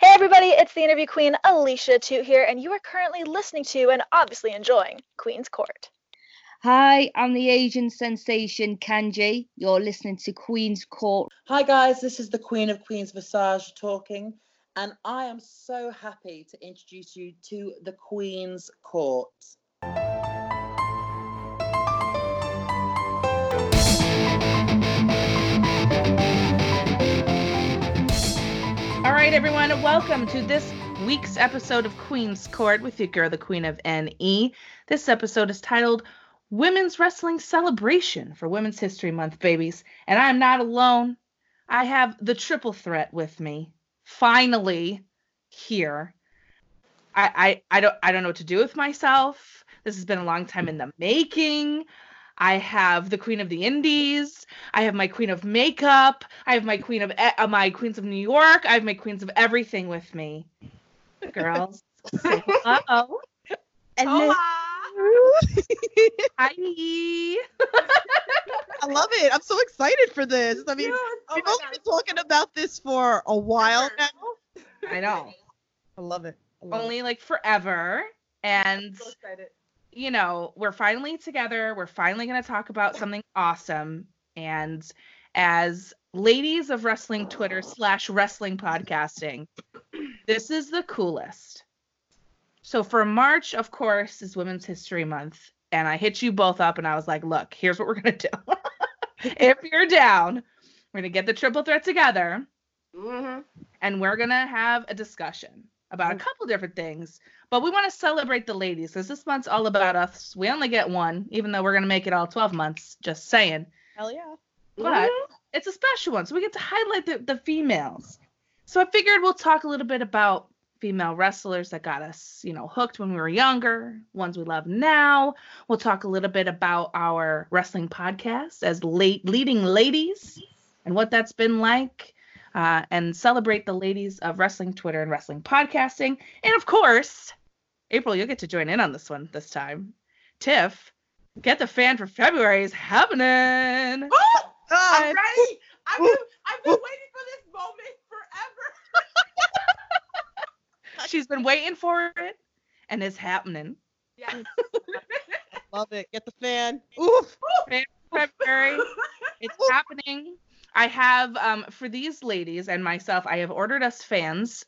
Hey everybody, it's the interview queen Alicia Toot here, and you are currently listening to and obviously enjoying Queen's Court. Hi, I'm the Asian sensation Kanji. You're listening to Queen's Court. Hi guys, this is the Queen of Queens Visage talking, and I am so happy to introduce you to the Queen's Court. All right, everyone, welcome to this week's episode of Queen's Court with your girl, the Queen of NE. This episode is titled Women's Wrestling Celebration for Women's History Month, babies. And I'm not alone. I have the triple threat with me. Finally, here. I, I, I don't I don't know what to do with myself. This has been a long time in the making. I have the Queen of the Indies. I have my Queen of Makeup. I have my Queen of uh, my Queens of New York. I have my Queens of everything with me. Girls, say hello. Hello. Hi. I love it. I'm so excited for this. I mean, Oh we've only been talking about this for a while now. I know. I love it. I love Only like forever. And you know, we're finally together. We're finally going to talk about something awesome. And as ladies of wrestling Twitter slash wrestling podcasting, this is the coolest. So for March, of course, is Women's History Month. And I hit you both up and I was like, look, here's what we're going to do. if you're down, we're going to get the triple threat together mm-hmm. and we're going to have a discussion about a mm. couple different things. But we want to celebrate the ladies because this month's all about us. We only get one, even though we're going to make it all 12 months, just saying. Hell yeah. But mm-hmm. it's a special one. So we get to highlight the, the females. So I figured we'll talk a little bit about female wrestlers that got us, you know, hooked when we were younger, ones we love now. We'll talk a little bit about our wrestling podcast as late leading ladies and what that's been like. Uh, and celebrate the ladies of wrestling Twitter and wrestling podcasting. And of course, April, you'll get to join in on this one this time. Tiff, get the fan for February is happening. God. right. I've been, I've been waiting for this moment forever. She's been waiting for it, and it's happening. Yes. Love it. Get the fan. Oof. Fan for February, it's happening. I have um for these ladies and myself, I have ordered us fans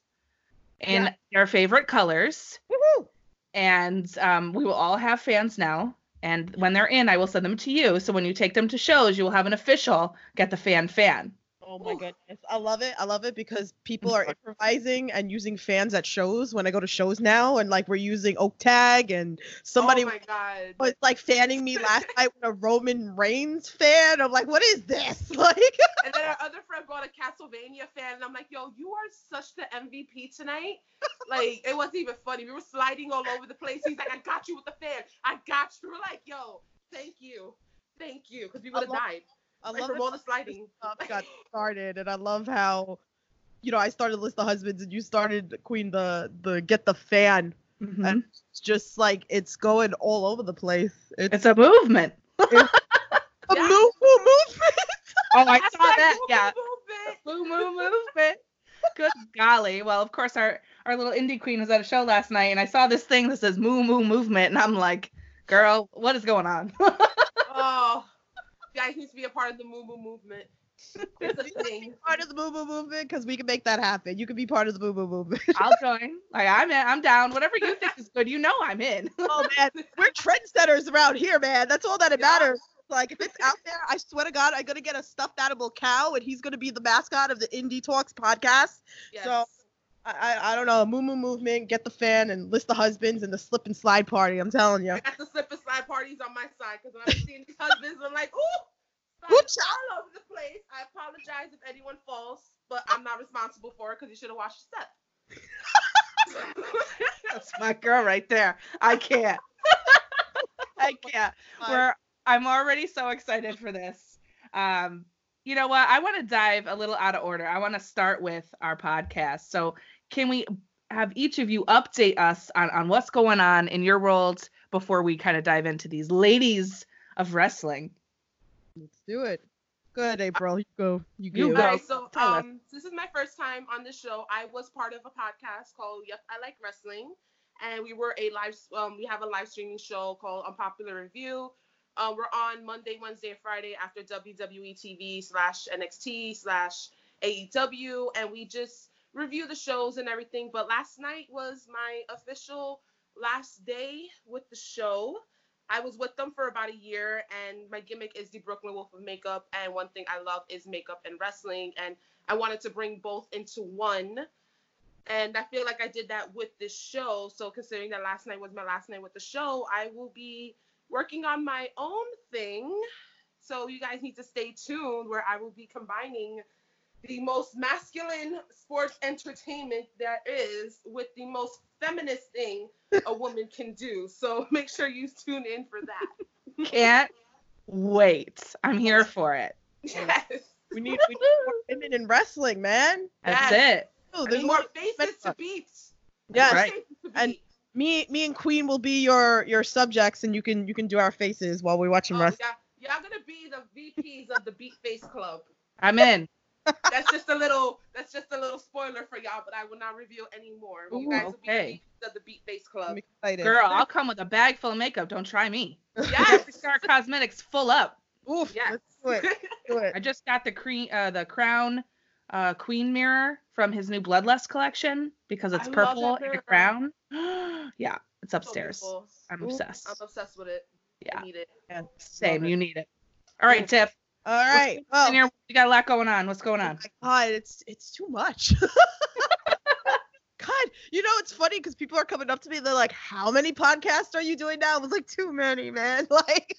in Yeah. their favorite colors. Woohoo. and um, we will all have fans now. And when they're in, I will send them to you. So when you take them to shows, you will have an official get the fan fan. Oh my goodness. I love it. I love it because people are improvising and using fans at shows when I go to shows now. And like we're using Oak Tag and somebody Oh my god. was like fanning me last night with a Roman Reigns fan. I'm like, what is this? Like, And then our other friend bought a Castlevania fan, and I'm like, yo, you are such the MVP tonight. like, it wasn't even funny. We were sliding all over the place. He's like, I got you with the fan. I got you. We're like, yo, thank you. Thank you. Because we would have died. I love all the sliding. stuff got started, and I love how, you know, I started list of husbands, and you started Queen the the get the fan, Mhm. and it's just like it's going all over the place. It's, It's a movement. a Yeah. move, move, movement. Oh, I saw that. move, Yeah. move, move, Moo moo movement. Good golly. Well, of course, our, our little indie queen was at a show last night, and I saw this thing that says moo moo movement, and I'm like, girl, what is going on? Oh, you guys need to be a part of the Moo Moo movement. It's a thing. part of the boo boo movement because we can make that happen. You can be part of the boo boo movement. I'll join. Like I'm in, I'm down. Whatever you think is good, you know I'm in. oh man, we're trendsetters around here, man. That's all that it Yeah. matters. Like if it's out there, I swear to God, I'm gonna get a stuffed animal cow, and he's gonna be the mascot of the Indie Talks podcast. Yes. So I, I don't know, moo moo movement, get the fan, and list the husbands and the slip and slide party. I'm telling you. I got the slip and slide parties on my side because when I'm seeing these husbands, I'm like, ooh, Ooh, all over the place. I apologize if anyone falls, but I'm not responsible for it because you should have watched the step. That's my girl right there. I can't. I can't. We're I'm already so excited for this. Um, you know what? I want to dive a little out of order. I want to start with our podcast. So can we have each of you update us on, on what's going on in your world before we kind of dive into these ladies of wrestling? Let's do it. Good, April. You go. You, You go. go. All right, so um, this is my first time on the show. I was part of a podcast called Yep, I Like Wrestling, and we were a live. Um, we have a live streaming show called Unpopular Review. Um, we're on Monday, Wednesday, and Friday after WWE TV slash NXT slash AEW, and we just review the shows and everything. But last night was my official last day with the show. I was with them for about a year, and my gimmick is the Brooklyn Wolf of Makeup. And one thing I love is makeup and wrestling, and I wanted to bring both into one. And I feel like I did that with this show. So considering that last night was my last night with the show, I will be working on my own thing. So you guys need to stay tuned, where I will be combining the most masculine sports entertainment there is with the most feminist thing a woman can do. So make sure you tune in for that. Can't wait. I'm here for it. Yes. We need, we need more women in wrestling, man. That's Yes. it. Oh, there's need more more faces to beat. Yes. Right. And beat. Me, me and Queen will be your your subjects, and you can you can do our faces while we watch them Oh, wrestle. y'all, y'all gonna be the VPs of the Beat Face Club. I'm in. That's just a little. That's just a little spoiler for y'all, but I will not reveal any more. You Ooh, guys will be the VPs of the Beat Face Club. I'm excited. Girl, I'll come with a bag full of makeup. Don't try me. Yes. Star Cosmetics full up. Oof, Yes. let's do it. Do it. I just got the cream, uh, the crown, uh, queen mirror from his new Bloodlust collection because it's I purple and a crown. yeah, it's upstairs. beautiful. I'm Ooh, obsessed. I'm obsessed with it. Yeah, I need it. Yeah. same. It. You need it. All right, Tiff. All right. What's Well, in your- you got a lot going on. What's going oh on? my God, it's it's too much. God, you know it's funny because people are coming up to me. They're like, "How many podcasts are you doing now?" I was like, "Too many, man." Like,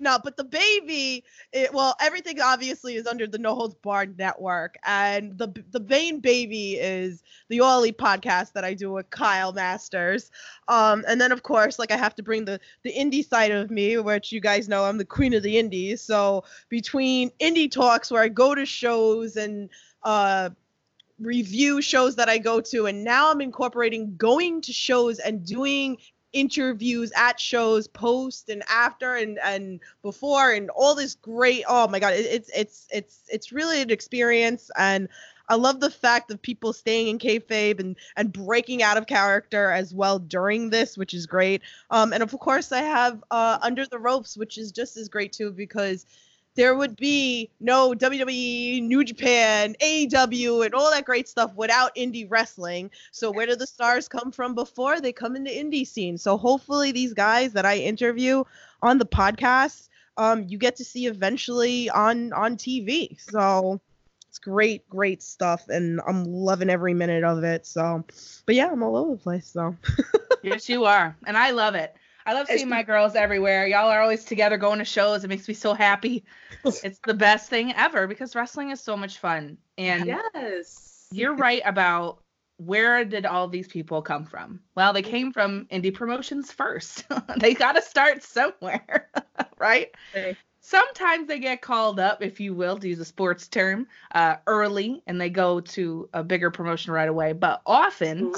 no, but the baby, it, well, everything obviously is under the No Holds Barred network, and the the main baby is the Ollie podcast that I do with Kyle Masters. Um, and then of course, like I have to bring the the indie side of me, which you guys know I'm the queen of the indies. So between indie talks where I go to shows and uh review shows that I go to, and now I'm incorporating going to shows and doing interviews at shows post and after and and before and all this great oh my god it, it's it's it's it's really an experience and I love the fact of people staying in kayfabe and and breaking out of character as well during this, which is great. Um, and of course, I have uh, Under the Ropes, which is just as great too because there would be no WWE, New Japan, AEW, and all that great stuff without indie wrestling. So where do the stars come from before they come in the indie scene? So hopefully these guys that I interview on the podcast, um, you get to see eventually on on TV. So it's great, great stuff, and I'm loving every minute of it. So, but yeah, I'm all over the place. So yes, you are, and I love it. I love seeing my girls everywhere. Y'all are always together going to shows. It makes me so happy. it's the best thing ever because wrestling is so much fun. And Yes. you're right about where did all these people come from? Well, they came from indie promotions first. they got to start somewhere, right? Sometimes they get called up, if you will, to use a sports term, uh, early and they go to a bigger promotion right away. But often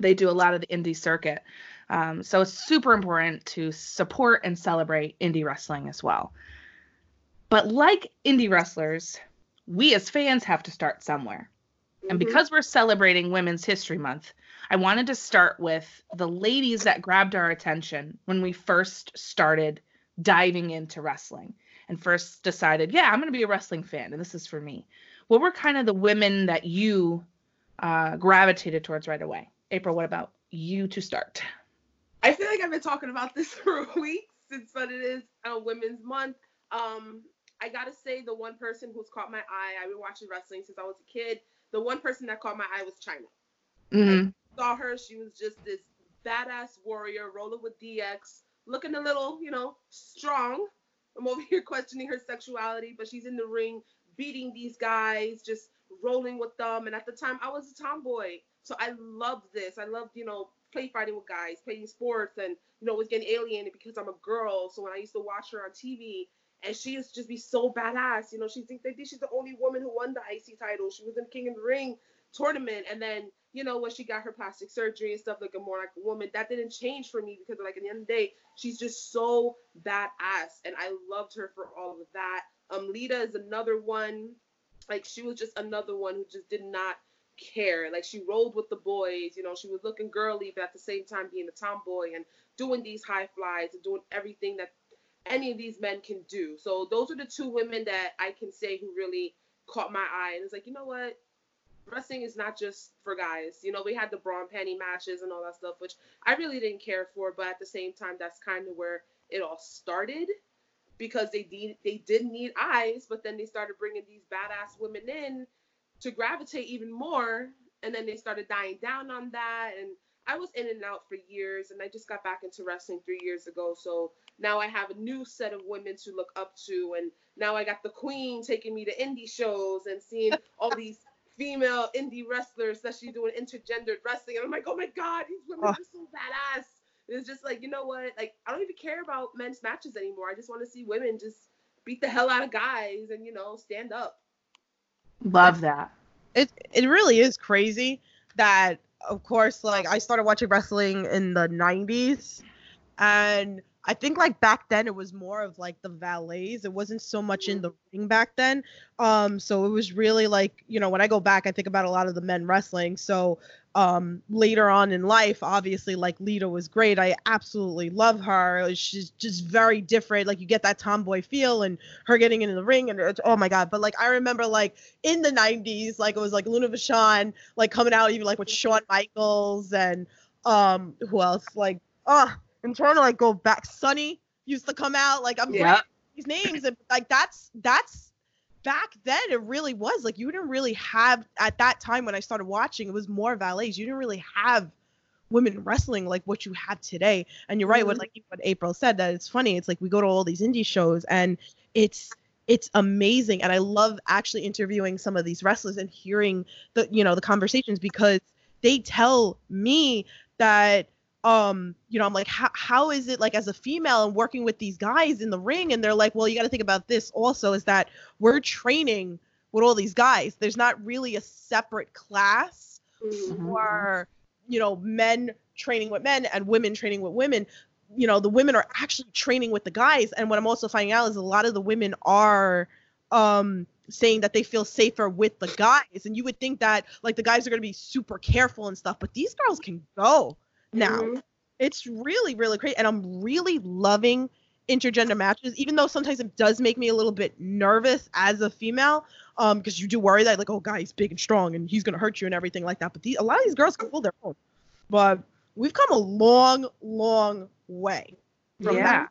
they do a lot of the indie circuit. Um, so it's super important to support and celebrate indie wrestling as well. But like indie wrestlers, we as fans have to start somewhere. And because we're celebrating Women's History Month, I wanted to start with the ladies that grabbed our attention when we first started diving into wrestling. and first decided, yeah, I'm going to be a wrestling fan and this is for me. What were kind of the women that you uh, gravitated towards right away? April, what about you to start? I feel like I've been talking about this for weeks since what it is uh, Women's Month. Um, I gotta say, the one person who's caught my eye, I've been watching wrestling since I was a kid. The one person that caught my eye was Chyna. Mm-hmm. I saw her, she was just this badass warrior rolling with DX, looking a little, you know, strong. I'm over here questioning her sexuality, but she's in the ring beating these guys, just rolling with them. And at the time, I was a tomboy. So I loved this. I loved, you know, play fighting with guys, playing sports, and, you know, was getting alienated because I'm a girl. So when I used to watch her on TV, and she used to just be so badass, you know, she thinks that she's the only woman who won the IC title. She was in King of Ring tournament. And then, you know, when she got her plastic surgery and stuff, looking more like a woman, that didn't change for me because, like, at the end of the day, she's just so badass. And I loved her for all of that. Um, Lita is another one. Like, she was just another one who just did not care. Like, she rolled with the boys. You know, she was looking girly, but at the same time being a tomboy and doing these high flies and doing everything that any of these men can do. So those are the two women that I can say who really caught my eye. And it's like, you know what? Wrestling is not just for guys. You know, we had the bra and panty matches and all that stuff, which I really didn't care for. But at the same time, that's kind of where it all started because they did they didn't need eyes, but then they started bringing these badass women in to gravitate even more, and then they started dying down on that. And I was in and out for years, and I just got back into wrestling three years ago. So now I have a new set of women to look up to, and now I got the queen taking me to indie shows and seeing all these female indie wrestlers, especially doing intergendered wrestling. And I'm like, oh my god, these women are so badass. It's just like, you know what? Like, I don't even care about men's matches anymore. I just want to see women just beat the hell out of guys and you know stand up. Love that. it it really is crazy that of course like I started watching wrestling in the 90s and I think like back then it was more of like the valets. It wasn't so much in the ring back then. Um so it was really like you know when I go back I think about a lot of the men wrestling. So um later on in life obviously like Lita was great. I absolutely love her. She's just very different. Like you get that tomboy feel and her getting into the ring and it's, oh my god. But like I remember like in the 90s like it was like Luna Vachon like coming out even like with Shawn Michaels and um who else? Like uh I'm trying to like go back. Sunny used to come out. Like I'm Yeah. these names and like that's that's back then it really was like you didn't really have at that time when I started watching it was more valets. You didn't really have women wrestling like what you have today. And you're right what Mhm. like what April said that it's funny. It's like we go to all these indie shows and it's it's amazing. And I love actually interviewing some of these wrestlers and hearing the you know the conversations because they tell me that um you know i'm like how, how is it like as a female and working with these guys in the ring and they're like well you got to think about this also is that we're training with all these guys. There's not really a separate class Mhm. for you know men training with men and women training with women. You know the women are actually training with the guys. And what i'm also finding out is a lot of the women are um saying that they feel safer with the guys. And you would think that like the guys are going to be super careful and stuff but these girls can go now Mhm. it's really really great and i'm really loving intergender matches even though sometimes it does make me a little bit nervous as a female um because you do worry that like oh guy's big and strong and he's gonna hurt you and everything like that but these, a lot of these girls can hold their own but we've come a long long way from Yeah.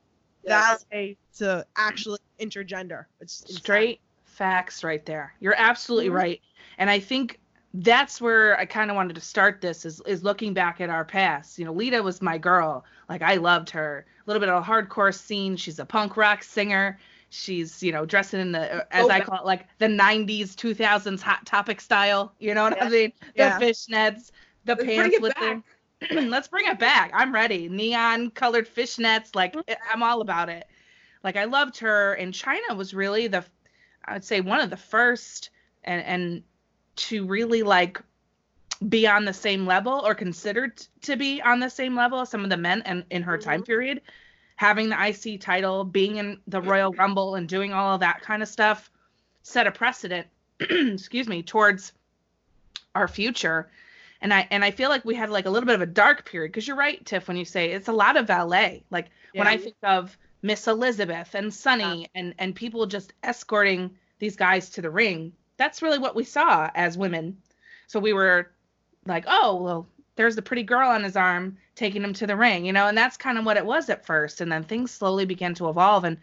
that valet to actually intergender it's insane. Straight facts right there. You're absolutely Mhm. right. And I think that's where I kind of wanted to start this is is looking back at our past. You know, Lita was my girl. Like I loved her. A little bit of a hardcore scene. She's a punk rock singer. She's, you know, dressing in the uh, as Oh, I call it like the 90s 2000s hot topic style. You know what I mean? Yeah. The fishnets, the Let's bring pants back. Let's bring it back. I'm ready. Neon colored fishnets. Like mm-hmm. I'm all about it. Like I loved her, and Chyna was really the, I would say one of the first, and and to really like be on the same level or considered to be on the same level as some of the men and in her time mm-hmm. period, having the IC title, being in the mm-hmm. Royal Rumble, and doing all of that kind of stuff, set a precedent. excuse me, towards our future. And i and i feel like we had like a little bit of a dark period because you're right tiff when you say it's a lot of valet. Like when i think of Miss Elizabeth and Sunny and and people just escorting these guys to the ring. That's really what we saw as women. So we were like, oh well, there's the pretty girl on his arm taking him to the ring, you know, and that's kind of what it was at first. And then things slowly began to evolve. And,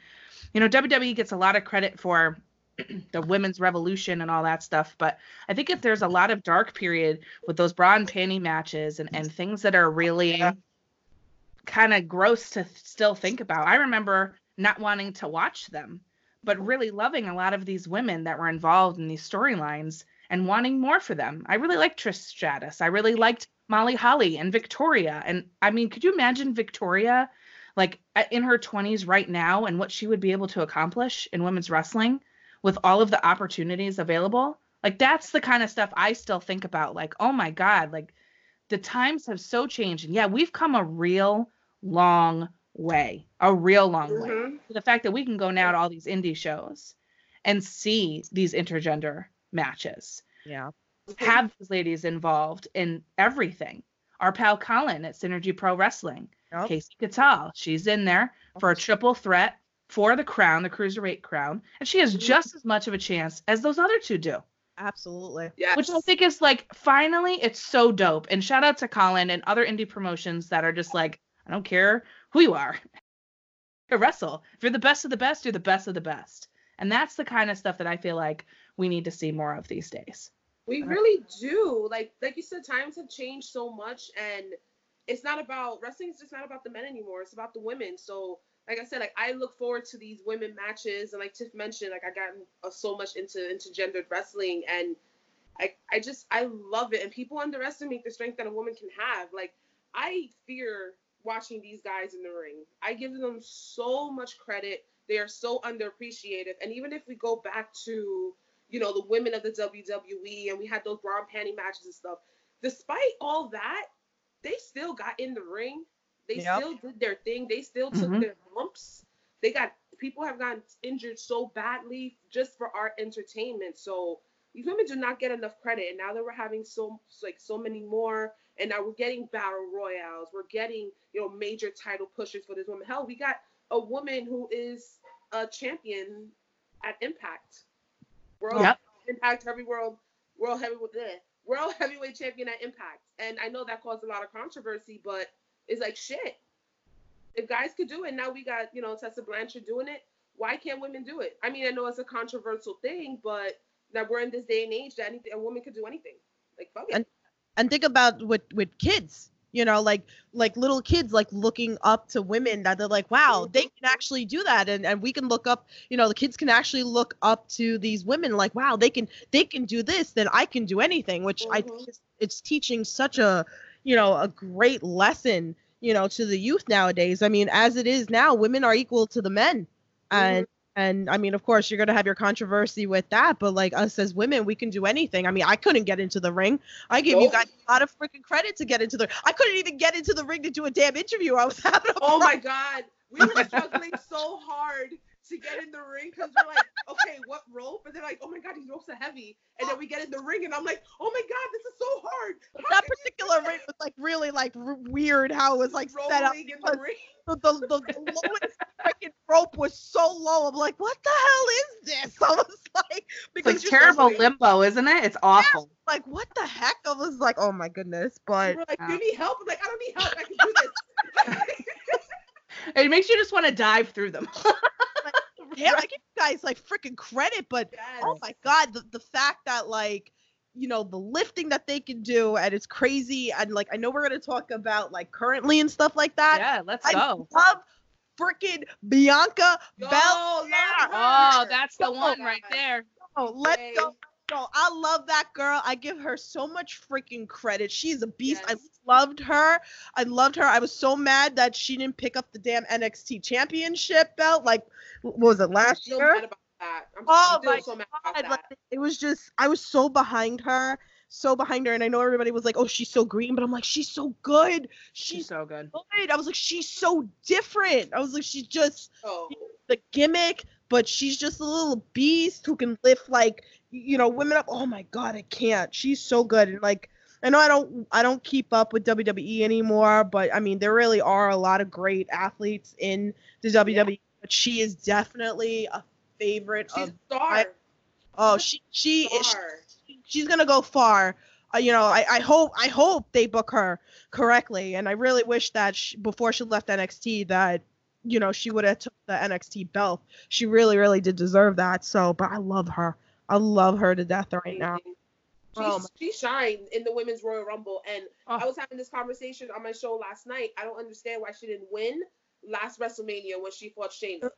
you know, WWE gets a lot of credit for the women's revolution and all that stuff. But I think if there's a lot of dark period with those bra and panty matches and, and things that are really kind of gross to still think about. I remember not wanting to watch them, but really loving a lot of these women that were involved in these storylines and wanting more for them. I really liked Trish Stratus. I really liked Molly Holly and Victoria. And I mean, could you imagine Victoria like in her 20s right now and what she would be able to accomplish in women's wrestling with all of the opportunities available? Like that's the kind of stuff I still think about. Like, oh my God, like the times have so changed. And yeah, we've come a real long way, a real long way. Mhm. The fact that we can go now to all these indie shows and see these intergender matches, Yeah. have these ladies involved in everything. Our pal Colin at Synergy Pro Wrestling, Yep. Casey Catal, she's in there for a triple threat for the crown, the cruiserweight crown, and she has just as much of a chance as those other two do. Absolutely. Yes. Which I think is like finally it's so dope. And shout out to Colin and other indie promotions that are just like, I don't care who you are. You wrestle. If you're the best of the best, you're the best of the best. And that's the kind of stuff that I feel like we need to see more of these days. We really do. Like like you said, times have changed so much and it's not about wrestling is just not about the men anymore. It's about the women. So like I said, like I look forward to these women matches and like Tiff mentioned, like I gotten uh, so much into into gendered wrestling and I I just I love it and people underestimate the strength that a woman can have. Like I fear watching these guys in the ring. I give them so much credit. They are so underappreciated. And even if we go back to, you know, the women of the WWE and we had those bra and panty matches and stuff, despite all that, they still got in the ring. They Yep. still did their thing. They still took Mhm. their bumps. They got people have gotten injured so badly just for our entertainment. So these women do not get enough credit. And now that we're having so like so many more, and now we're getting battle royales, we're getting you know major title pushes for this woman. Hell, we got a woman who is a champion at Impact. World Yep. Impact Heavy World World Heavyweight eh, World Heavyweight Champion at Impact. And I know that caused a lot of controversy, but it's like shit. If guys could do it, now we got, you know, Tessa Blanchard doing it. Why can't women do it? I mean, I know it's a controversial thing, but now we're in this day and age that anything, a woman could do anything. Like fuck it. And- and think about with with kids you know like like little kids like looking up to women that they're like wow they mm-hmm. can actually do that and and we can look up you know the kids can actually look up to these women like wow they can they can do this then i can do anything which i think mm-hmm. is, it's teaching such a you know a great lesson you know to the youth nowadays. I mean as it is now women are equal to the men mm-hmm. and and I mean, of course, you're gonna have your controversy with that, but like us as women, we can do anything. I mean, I couldn't get into the ring. I give you guys a lot of freaking credit to get into the. I couldn't even get into the ring to do a damn interview. I was having Oh my god, we were struggling so hard to get in the ring because we're like, okay, what rope? And they're like, oh my god, these ropes are heavy. And then we get in the ring, and I'm like, oh my god, this is so hard. But that particular ring was like really like r- weird how it was like set up. In the ring. The, the, the, the lowest freaking rope was so low. I'm like, what the hell is this? I was like, It's because like terrible so- limbo, isn't it? It's awful. like what the heck? I was like, oh my goodness, but We're like, do you need help? I'm like, I don't need help. I can do this. It makes you just want to dive through them. yeah, I give you guys like freaking credit, but oh my god, the, the fact that like you know the lifting that they can do and it's crazy and like I know we're gonna talk about like currently and stuff like that. Yeah, let's I go. love freaking Bianca Yo, Belair. Oh, that's the one right there. Oh, let's go. Go. I love that girl. I give her so much freaking credit. She's a beast. Yes. I loved her. I loved her. I was so mad that she didn't pick up the damn NXT championship belt. Like, what was it last year? mad about that. I'm Oh my so mad God, about like, it was just I was so behind her, so behind her, and I know everybody was like, "Oh, she's so green," but I'm like, "She's so good. She's She's so good. good." I was like, "She's so different." I was like, "She's just Oh, the gimmick, but she's just a little beast who can lift like you know women up." Oh my God, I can't. She's so good, and like I know I don't I don't keep up with WWE anymore, but I mean there really are a lot of great athletes in the WWE. But she is definitely a favorite She's of. I- oh, she she is Star. she's gonna go far. Uh, you know, I, I hope I hope they book her correctly, and I really wish that she, before she left NXT that you know she would have took the NXT belt. She really really did deserve that. So, but I love her. I love her to death right now. She, Oh she shined in the women's Royal Rumble, and Oh. I was having this conversation on my show last night. I don't understand why she didn't win last WrestleMania when she fought Shayna.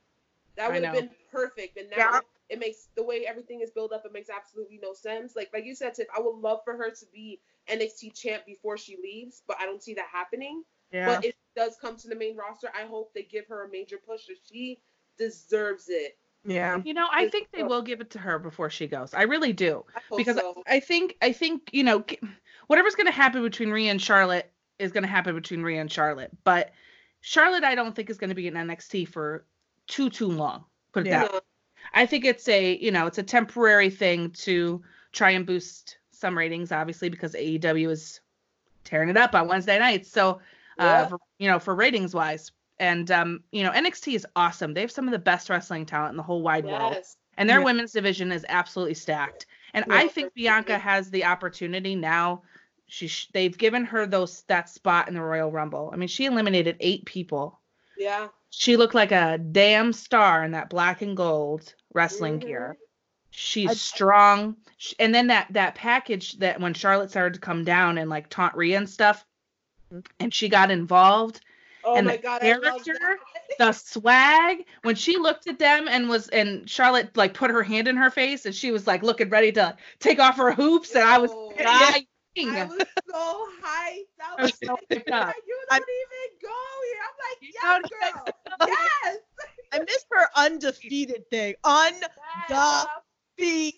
That would have been perfect, and now Yeah. it makes the way everything is built up. It makes absolutely no sense. Like like you said, Tiff, I would love for her to be NXT champ before she leaves, but I don't see that happening. Yeah. But if it does come to the main roster, I hope they give her a major push. 'cause She deserves it. Yeah. You know, I think they will give it to her before she goes. I really do. I because so. I think I think you know whatever's going to happen between Rhea and Charlotte is going to happen between Rhea and Charlotte. But Charlotte, I don't think is going to be in NXT for too too long. Put it Yeah. that. way. I think it's a you know it's a temporary thing to try and boost some ratings, obviously because AEW is tearing it up on Wednesday nights. So Yeah. uh, for, you know for ratings wise. And um, you know, NXT is awesome. They have some of the best wrestling talent in the whole wide world Yes. and their Yeah. women's division is absolutely stacked. And Yeah, I think definitely. Bianca has the opportunity now. She sh- they've given her those that spot in the Royal Rumble. I mean, she eliminated eight people. Yeah. She looked like a damn star in that black and gold wrestling Mhm. gear. She's I- strong. Sh- And then that that package that when Charlotte started to come down and like taunt Rhea and stuff, Mhm. and she got involved Oh and my the god, I character, the swag when she looked at them and was and Charlotte like put her hand in her face and she was like looking ready to take off her hoops and I was Yo. dying. I was so hyped. I I was was so like, hyped up. you I- don't even go here. I'm like, You yes, don't girl. Yes. I miss her undefeated thing. yes. Undefeated.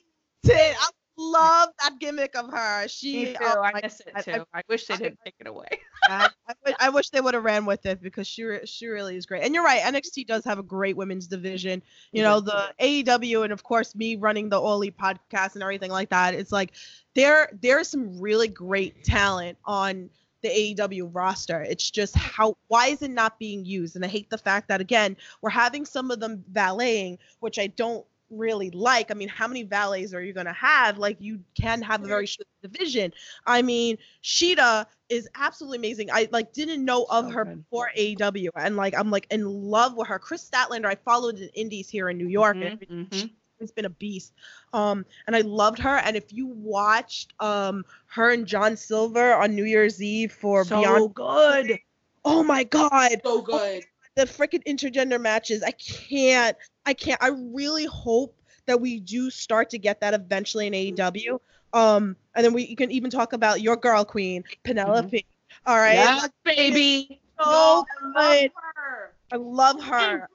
I love that gimmick of her. She. Me oh too. oh I miss it too. I, wish they didn't take it away. I, wi- I wish they would have ran with it because she re- she really is great. And you're right, NXT does have a great women's division. You know, the AEW and of course me running the Oli podcast and everything like that. It's like there there's some really great talent on the AEW roster. It's just how why is it not being used? And I hate the fact that again we're having some of them valeting, which I don't really like. I mean, how many valets are you gonna have? Like you can have a very short division. I mean, Shida is absolutely amazing. I like didn't know of So her good. before AEW, and like I'm like in love with her. Kris Statlander, I followed in Indies here in New York, and Mhm, mhm. has been a beast. Um, and I loved her. And if you watched um her and John Silver on New Year's Eve for So Beyond, good. oh my god, So good. the freaking intergender matches. I can't. I can't. I really hope that we do start to get that eventually in AEW. Um, and then we you can even talk about your girl queen Penelope. All right, Yes, baby. so Yo, I good. love her. I love her.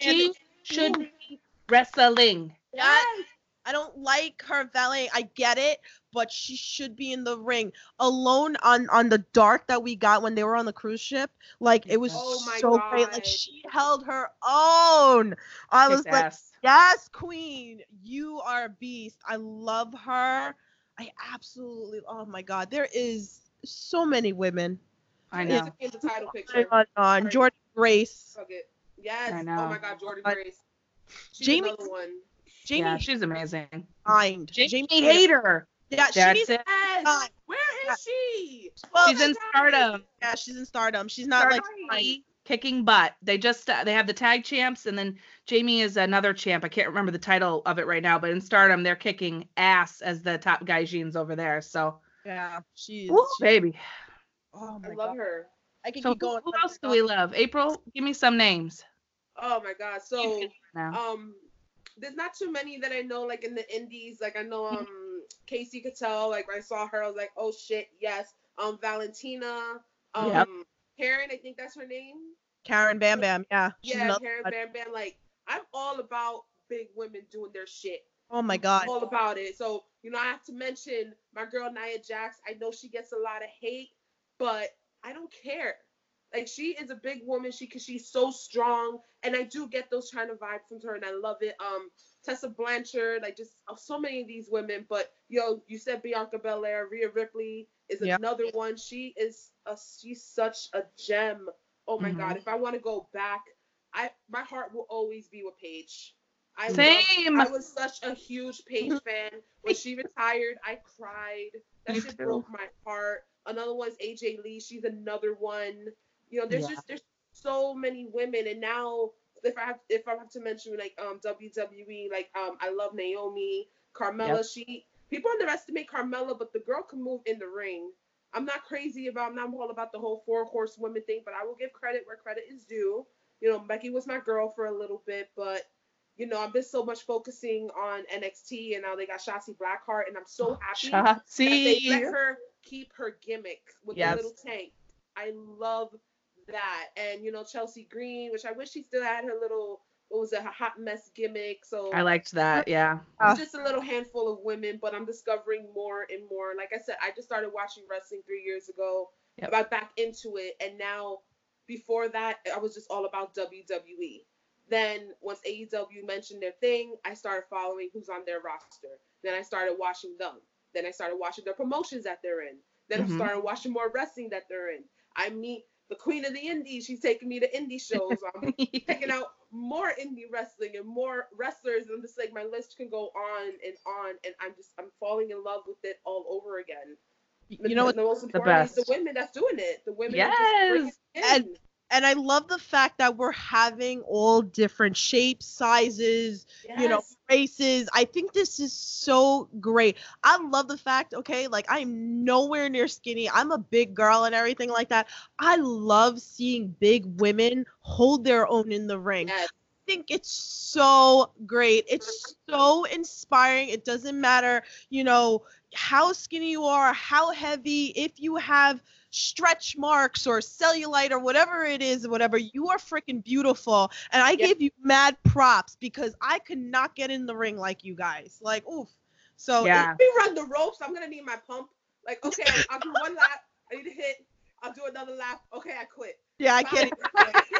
She should be wrestling. Yes. I don't like her valet. I get it, but she should be in the ring alone on on the dark that we got when they were on the cruise ship. Like it was Oh so great. Like she held her own. I was like, yes, queen, you are a beast. I love her. I absolutely. Oh my god, there is so many women. I know. in the title On picture. and on. Jordan Grace, Yes. I know. Oh my God, Jordan Grace. She's Jamie- another one. Jamie Yeah, she's amazing. Hind. Jamie Hayter. Yeah, she That's needs. it. Yes. Where is she? Well, She's in Stardom. Yeah, she's in Stardom. She's not like. Kicking butt. They just uh, they have the tag champs, and then Jamie is another champ. I can't remember the title of it right now, but in Stardom they're kicking ass as the top gaijins over there. So, Yeah, she's. Woo, baby. Oh my I love god. her. I can So keep who, going. who else do we love? April, give me some names. Oh my God. So Now. um there's not too many that I know like in the indies. Like I know um Casey Catal, like when I saw her, I was like, oh shit, yes. Um Valentina, um Yep. Karen, I think that's her name. Karen Bam Bam. Yeah. Yeah, Karen. Bam Bam. Like I'm all about big women doing their shit. Oh my god. all about it. So, you know, I have to mention my girl Nia Jax. I know she gets a lot of hate, but I don't care. Like she is a big woman. She cause she's so strong, and I do get those kind of vibes from her, and I love it. Um, Tessa Blanchard, like just oh, so many of these women. But yo, you said Bianca Belair, Rhea Ripley is Yep. another one. She is a she's such a gem. Oh my god, if I want to go back, I my heart will always be with Paige. I Same. I was such a huge Paige fan. When she retired, I cried. That Me shit too. broke my heart. Another one's AJ Lee. She's another one. You know, there's Yeah. just there's so many women, and now if I have if I have to mention like um WWE, like um I love Naomi, Carmella. Yep. She people underestimate Carmella, but the girl can move in the ring. I'm not crazy about. I'm not all about the whole four horsewomen thing, but I will give credit where credit is due. You know, Becky was my girl for a little bit, but you know, I've been so much focusing on NXT, and now they got Shotzi Blackheart, and I'm so happy that they let her keep her gimmick with Yes. the little tank. I love that, and you know, Chelsea Green, which I wish she still had her little what was it, her hot mess gimmick. So I liked that. Yeah. it's just a little handful of women, but I'm discovering more and more. Like I said, I just started watching wrestling three years ago. Yep. I got back into it, and now before that, I was just all about WWE. Then once AEW mentioned their thing, I started following who's on their roster. Then I started watching them. Then I started watching their promotions that they're in. Then Mhm. I started watching more wrestling that they're in. I meet the queen of the indies. She's taking me to indie shows. I'm picking out more indie wrestling and more wrestlers and I'm just like my list can go on and on and I'm just I'm falling in love with it all over again. You know what? the most The is the women that's doing it. The women that just bring Yes. And and I love the fact that we're having all different shapes, sizes, you know, Yes. Races. I think this is so great. I love the fact, okay, like I'm nowhere near skinny. I'm a big girl and everything like that. I love seeing big women hold their own in the ring. Yes. I think it's so great. It's so inspiring. It doesn't matter, you know, how skinny you are, how heavy, if you have stretch marks or cellulite or whatever it is, whatever, you are freaking beautiful. And I Yeah. give you mad props because I could not get in the ring like you guys. Like, oof. So Yeah. If we run the ropes, I'm gonna need my pump. Like, okay, I'll, I'll do one lap. I need to hit. I'll do another lap. Okay, I quit. yeah, I can't even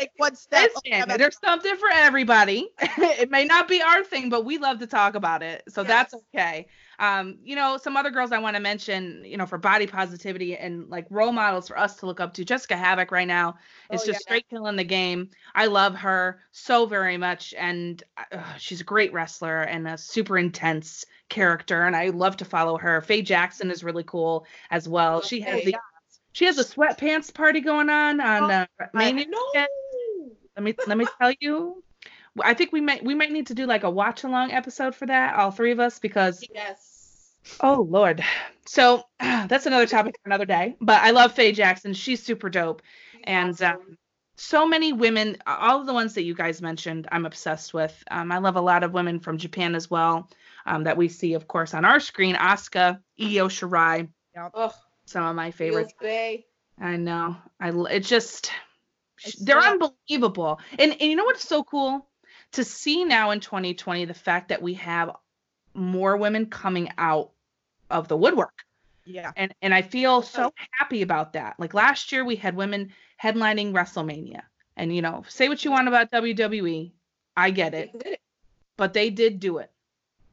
take one step. Listen, there's something for everybody. it may not be our thing, but we love to talk about it. So that's okay. Um, you know, some other girls I want to mention, you know, for body positivity and like role models for us to look up to. Jessicka Havok right now is Oh, just yeah. straight killing the game. I love her so very much, and uh, she's a great wrestler and a super intense character, and I love to follow her. Faye Jackson is really cool as well. Love she has the she has a sweatpants party going on on uh, Mania know. Let me let me tell you i think we might we might need to do like a watch along episode for that all three of us because Yes. oh lord so that's another topic for another day but i love faye jackson she's super dope and Awesome. um, so many women all of the ones that you guys mentioned i'm obsessed with um, i love a lot of women from japan as well um, that we see of course on our screen asuka io shirai Ugh, some of my favorites. I know. I it just they're unbelievable. And and you know what's so cool to see now in 2020 the fact that we have more women coming out of the woodwork. yeah. And and I feel so happy about that. Like last year we had women headlining WrestleMania. And you know, say what you want about WWE, I get it, but they did do it.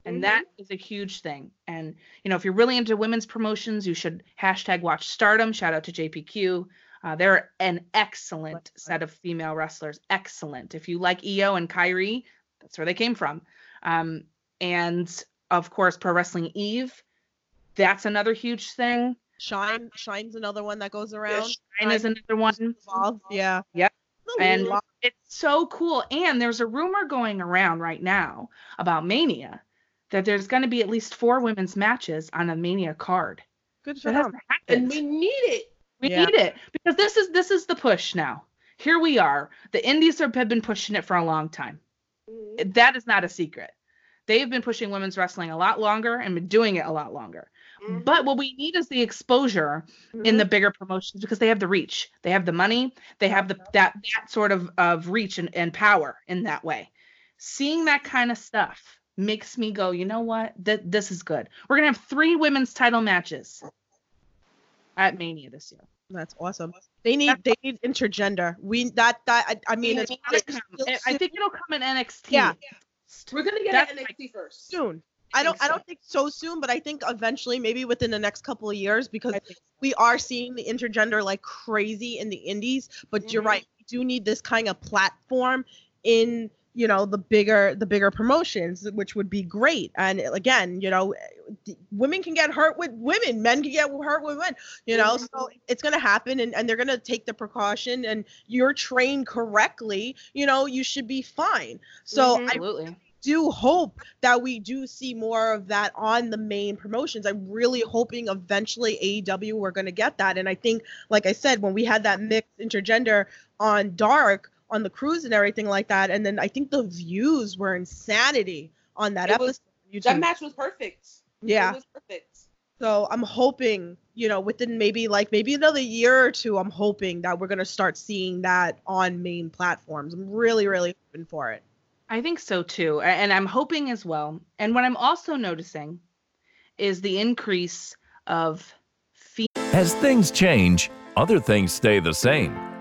And Mhm. that is a huge thing. And you know, if you're really into women's promotions, you should hashtag watch stardom. Shout out to JPQ. Uh, they're an excellent set of female wrestlers. Excellent. If you like Io and Kairi, that's where they came from. Um, and of course, Pro Wrestling Eve. That's another huge thing. Shine Shine's another one that goes around. Shine is another one. Evolve, Yeah. Yep. And it's so cool. And there's a rumor going around right now about Mania that there's going to be at least four women's matches on a Mania card. good for That them. And we need it. We Yeah. need it because this is this is the push now. Here we are. The indies have been pushing it for a long time. Mhm. That is not a secret. They've been pushing women's wrestling a lot longer and been doing it a lot longer. Mhm. But what we need is the exposure in the bigger promotions because they have the reach, they have the money, they have the that that sort of of reach and, and power in that way. Seeing that kind of stuff makes me go, you know what? Th- this is good. We're gonna have three women's title matches. At Mania this year. That's awesome. They need they need intergender. We that that I, I mean it's, It'll it's I I think it'll come in NXT. Yeah. We're gonna get That's an NXT first. soon. I don't think I don't think so soon, but I think eventually, maybe within the next couple of years, because we are seeing the intergender like crazy in the indies. But you're Mhm. right, we do need this kind of platform in you know the bigger the bigger promotions, which would be great. And again, you know, women can get hurt with women, men can get hurt with men. You know, so mm-hmm. it's gonna happen, and, and they're gonna take the precaution. And you're trained correctly, you know, you should be fine. So mm-hmm, I do hope that we do see more of that on the main promotions. I'm really hoping eventually AEW we're going to get that. And I think, like I said, when we had that mixed intergender on Dark on the cruise and everything like that, and then I think the views were insanity on that It episode. was- That match was perfect. Yeah. It was perfect. So I'm hoping, you know, within maybe like maybe another year or two, I'm hoping that we're gonna start seeing that on main platforms. I'm really, really hoping for it. I think so too. And I'm hoping as well. And what I'm also noticing is the increase of As things change, other things stay the same,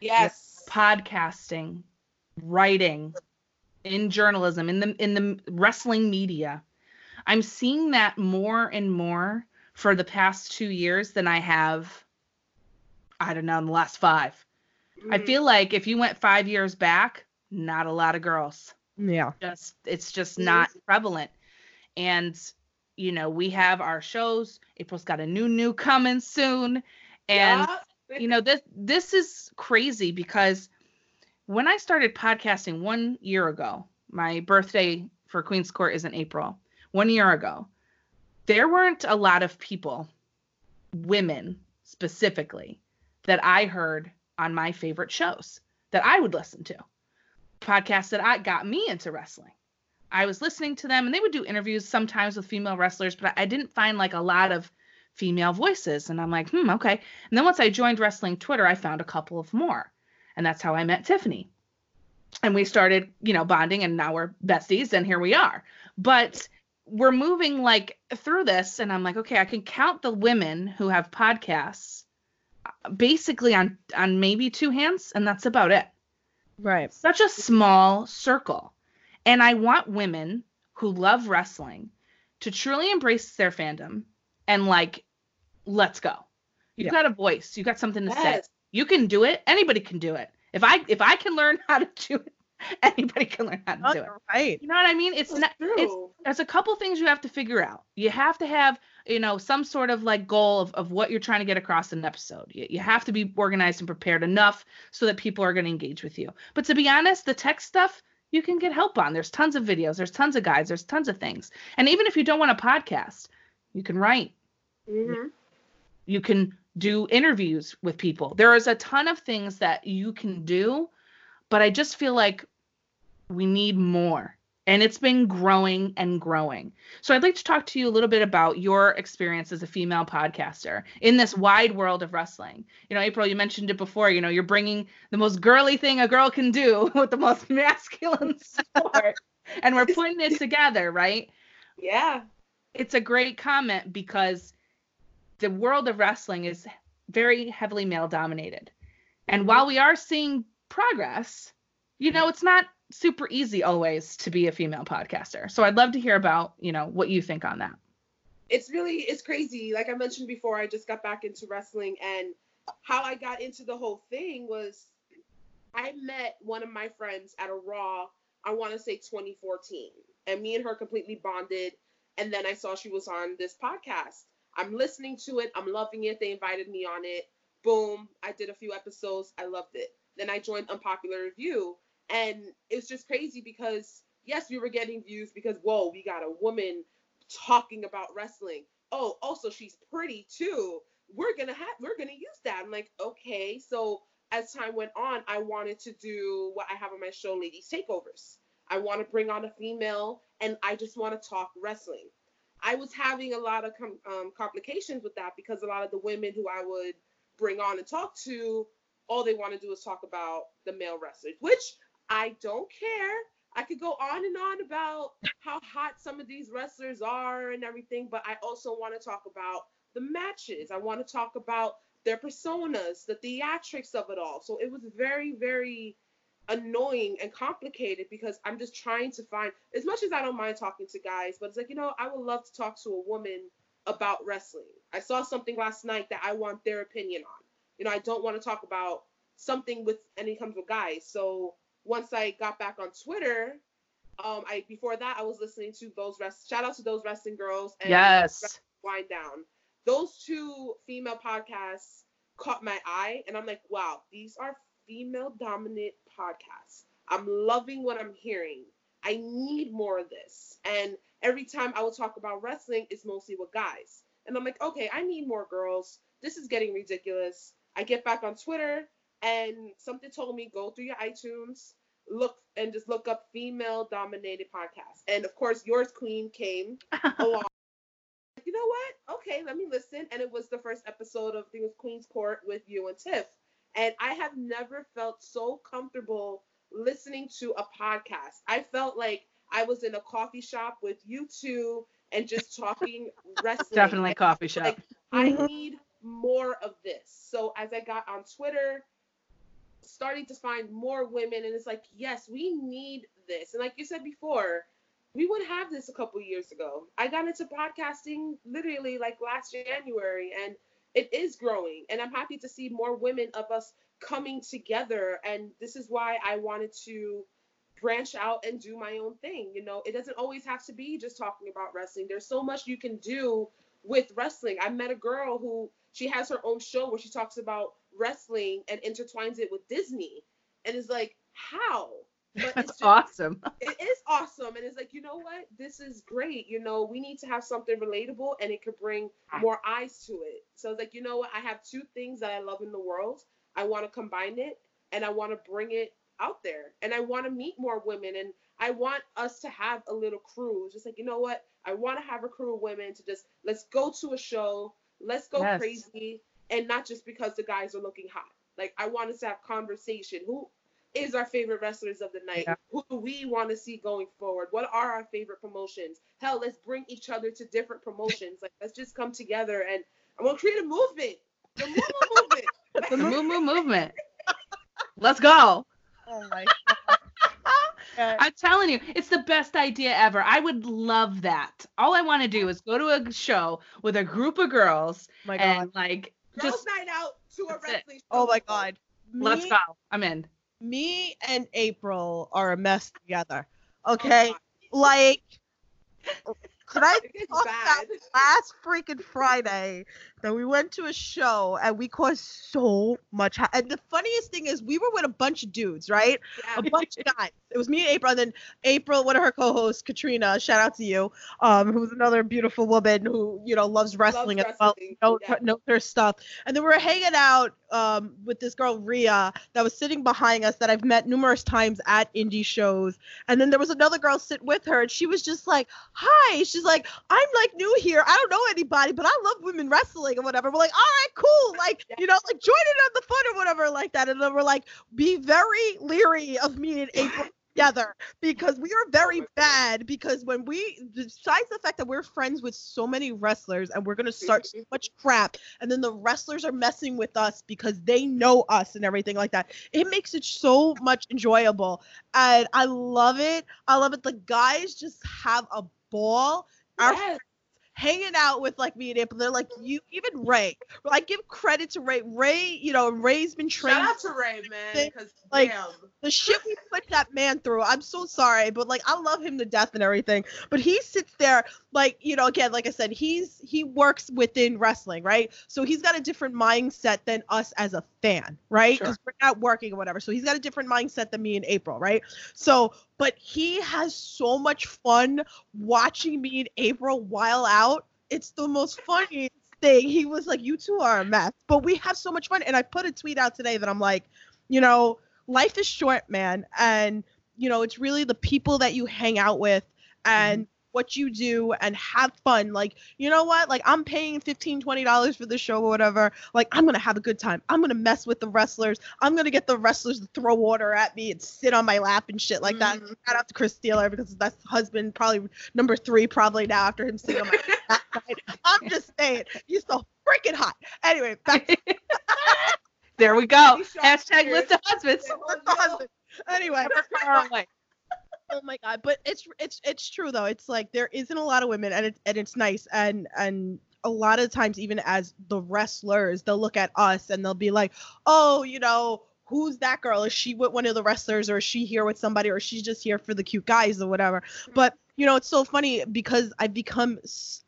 Yes. Podcasting, writing, in journalism, in the in the wrestling media. I'm seeing that more and more for the past 2 years than I have I don't know, in the last 5. I Mm. feel like if you went 5 years back, not a lot of girls. Yeah. Just it's just not prevalent. And you know, we have our shows. April's got a new new coming soon. And Yeah. You know, this this is crazy because when I started podcasting 1 year ago, my birthday for Queen's Court is in April. 1 year ago, there weren't a lot of people, women specifically, that I heard on my favorite shows that I would listen to. Podcasts that I got me into wrestling. I was listening to them and they would do interviews sometimes with female wrestlers, but I didn't find like a lot of female voices. And I'm like, hmm, okay. And then once I joined Wrestling Twitter, I found a couple of more. And that's how I met Tiffany. And we started, you know, bonding and now we're besties and here we are. But we're moving like through this and I'm like, okay, I can count the women who have podcasts uh, basically on on maybe two hands and that's about it. Right. Such a small circle. And I want women who love wrestling to truly embrace their fandom and like, let's go. You've Yeah. got a voice. You got something to say. You can do it. Anybody can do it. If I if I can learn how to do it, anybody can learn how to Oh, do it. right. You know what I mean? It's That's not it's there's a couple things you have to figure out. You have to have, you know, some sort of like goal of, of what you're trying to get across in an episode. You, you have to be organized and prepared enough so that people are going to engage with you. But to be honest, the tech stuff you can get help on. There's tons of videos, there's tons of guides, there's tons of things. And even if you don't want a podcast, you can write. Mhm. You can do interviews with people. There is a ton of things that you can do, but I just feel like we need more. And it's been growing and growing. So I'd like to talk to you a little bit about your experience as a female podcaster in this wide world of wrestling. You know, April, you mentioned it before, you know, you're bringing the most girly thing a girl can do with the most masculine sport and we're putting it together, right? Yeah. it's a great comment because the world of wrestling is very heavily male dominated. And while we are seeing progress, you know, it's not super easy always to be a female podcaster. So I'd love to hear about, you know, what you think on that. it's really it's crazy. Like I mentioned before, I just got back into wrestling and how I got into the whole thing was I met one of my friends at a Raw, I want to say 2014. And me and her completely bonded. And then I saw she was on this podcast. I'm listening to it. I'm loving it. They invited me on it. Boom. I did a few episodes. I loved it. Then I joined Unpopular Review. And it's just crazy because, yes, we were getting views because, whoa, we got a woman talking about wrestling. Oh, also she's pretty too. we're gonna have we're gonna use that. I'm like, okay. So as time went on, I wanted to do what I have on my show, Ladies Takeovers. I want to bring on a female, and I just want to talk wrestling. I was having a lot of com- um, complications with that because a lot of the women who I would bring on and talk to, all they want to do is talk about the male wrestlers, which I don't care. I could go on and on about how hot some of these wrestlers are and everything, but I also want to talk about the matches. I want to talk about their personas, the theatrics of it all. So it was very, very annoying and complicated because I'm just trying to find, as much as I don't mind talking to guys, but it's like, you know, I would love to talk to a woman about wrestling. I saw something last night that I want their opinion on. You know, I don't want to talk about something with any comes with guys. So once I got back on Twitter, um, I before that I was listening to those rest. Shout out to those wrestling girls and Yes. Wind Down. Those two female podcasts caught my eye, and I'm like, wow, these are female dominant podcasts. I'm loving what I'm hearing. I need more of this. And every time I will talk about wrestling, it's mostly with guys. And I'm like, okay, I need more girls. This is getting ridiculous. I get back on Twitter and something told me go through your iTunes, look and just look up female dominated podcasts. And of course, yours queen came along. You know what? Okay, let me listen. And it was the first episode of I think it was Queen's Court with you and Tiff. And I have never felt so comfortable listening to a podcast. I felt like I was in a coffee shop with you two and just talking wrestling. Definitely coffee shop. Like I mm-hmm. need more of this. So as I got on Twitter, starting to find more women, and it's like, yes, we need this. And like you said before, we wouldn't have this a couple years ago. I got into podcasting literally like last January, and it is growing. And I'm happy to see more women of us coming together. And this is why I wanted to branch out and do my own thing. You know, it doesn't always have to be just talking about wrestling. There's so much you can do with wrestling. I met a girl who she has her own show where she talks about wrestling and intertwines it with Disney. And it's like, how? But it's That's just- awesome. it is awesome and it's like you know what? This is great you know? We need to have something relatable and it could bring more eyes to it. So it's like you know what? I have two things that i love in the world. I want to combine it and i want to bring it out there and i want to meet more women and i want us to have a little crew. It's just like you know what? I want to have a crew of women to just let's go to a show let's go Yes. crazy and not just because the guys are looking hot. Like i want us to have conversation. Who is our favorite wrestlers of the night? Yeah. Who do we want to see going forward? What are our favorite promotions? Hell, let's bring each other to different promotions. Like, let's just come together and I'm gonna create a movement. The Moo Moo movement. The moo moo movement. Let's go. Oh my god. I'm telling you, it's the best idea ever. I would love that. All I want to do is go to a show with a group of girls oh My God. and like Girls just night out to a That's it. wrestling show. Oh my god. let's go. I'm in. Me and April are a mess together. Okay? like could I talk about last freaking Friday that we went to a show and we caused so much ha- and the funniest thing is we were with a bunch of dudes, right? Yeah. A bunch of guys. It was me and April, and then April, one of her co-hosts, Katrina, shout out to you, um, who's another beautiful woman who, you know, loves wrestling as well, wrestling, knows, yeah. knows her stuff. And then we were hanging out um, with this girl, Ria, that was sitting behind us that I've met numerous times at indie shows. And then there was another girl sit with her, and she was just like, "Hi." She's like, "I'm like new here. I don't know anybody, but I love women wrestling or whatever." We're like, "All right, cool. Like, you know, like join in on the fun or whatever, like that." And then we're like, "Be very leery of me and April." Together because we are very bad. Because when we, besides the fact that we're friends with so many wrestlers and we're gonna start mm-hmm. so much crap, and then the wrestlers are messing with us because they know us and everything like that, it makes it so much enjoyable and I love it. I love it. The guys just have a ball. Our Yes. Hanging out with like me and April. They're like you, even Ray. I give credit to Ray. Ray, you know, Ray's been trained. Shout out to Ray, man, because Like, damn. the shit we put that man through. I'm so sorry, but like I love him to death and everything. But he sits there, like you know, again, like I said, he's he works within wrestling, right? So he's got a different mindset than us as a fan, right? Sure. Because we're not working or whatever. So he's got a different mindset than me in April, right? So, but he has so much fun watching me in April while out. It's the most funny thing, he was like, "You two are a mess, but we have so much fun." And I put a tweet out today that I'm like, you know, life is short, man, and you know, it's really the people that you hang out with and mm-hmm. What you do and have fun. Like, you know what? Like, I'm paying $15, $20 for the show or whatever. Like, I'm going to have a good time. I'm going to mess with the wrestlers. I'm going to get the wrestlers to throw water at me and sit on my lap and shit like that. Mm. Shout out to Chris Steeler because that's husband, probably number three, probably now after him sitting on my lap. I'm just saying, you're so freaking hot. Anyway, back to- There we go. Hashtag list of husbands. List of husbands. Anyway. Never far away. oh my god but it's it's it's true though it's like there isn't a lot of women and it's and it's nice and and a lot of times even as the wrestlers they'll look at us and they'll be like oh you know who's that girl is she with one of the wrestlers or is she here with somebody or she's just here for the cute guys or whatever mm-hmm. but you know it's so funny because i've become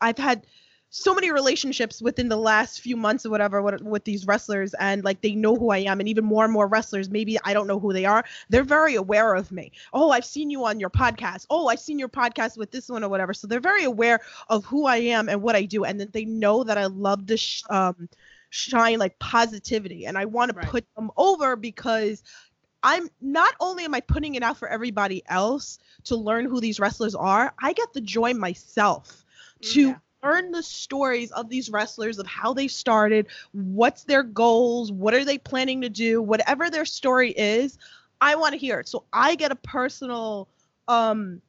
i've had so many relationships within the last few months or whatever with, with these wrestlers and like they know who I am and even more and more wrestlers maybe I don't know who they are they're very aware of me. Oh I've seen you on your podcast. Oh I've seen your podcast with this one or whatever. So they're very aware of who I am and what I do and then they know that I love to sh- um shine like positivity and I want to put them over because I'm not only am I putting it out for everybody else to learn who these wrestlers are, I get the joy myself to learn the stories of these wrestlers of how they started, what's their goals, what are they planning to do, whatever their story is, I want to hear it. So I get a personal um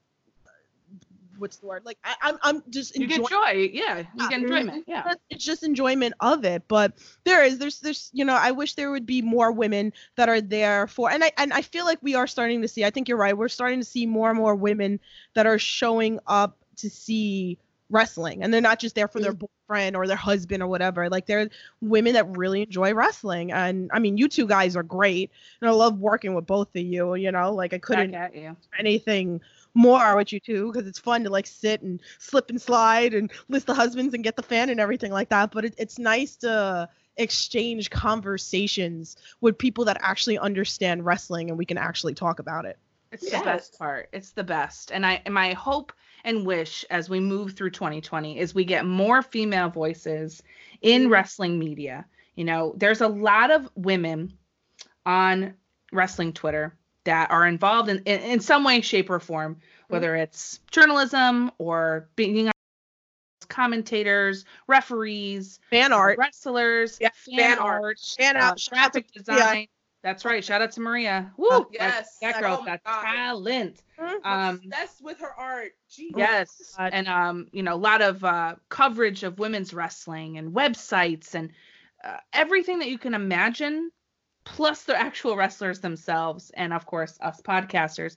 what's the word? Like I, I'm I'm just You get joy. Yeah. You get enjoyment. Yeah. it's- it's just enjoyment of it but there is there's there's you know i wish there would be more women that are there for and i and i feel like we are starting to see i think you're right we're starting to see more and more women that are showing up to see wrestling and they're not just there for their mm. boyfriend or their husband or whatever like they're women that really enjoy wrestling and i mean you two guys are great and i love working with both of you you know like i couldn't Back you. anything more with you two because it's fun to like sit and slip and slide and list the husbands and get the fan and everything like that. But it, it's nice to exchange conversations with people that actually understand wrestling and we can actually talk about it. It's the best part. It's the best. And I and my hope and wish as we move through 2020 is we get more female voices in wrestling media. You know, there's a lot of women on wrestling Twitter that are involved in, in, in some way, shape, or form, whether it's journalism or being commentators, referees, fan art, wrestlers, Yeah, fan, fan art, art. Fan uh, out. Shout out to graphic design. That's right. Shout out to Maria. Woo! That- yes. that, girl's oh my got talent. Um, Obsessed with her art. Jeez. yes, and um, you know, a lot of uh, coverage of women's wrestling and websites and uh, everything that you can imagine, plus the actual wrestlers themselves, and of course us podcasters.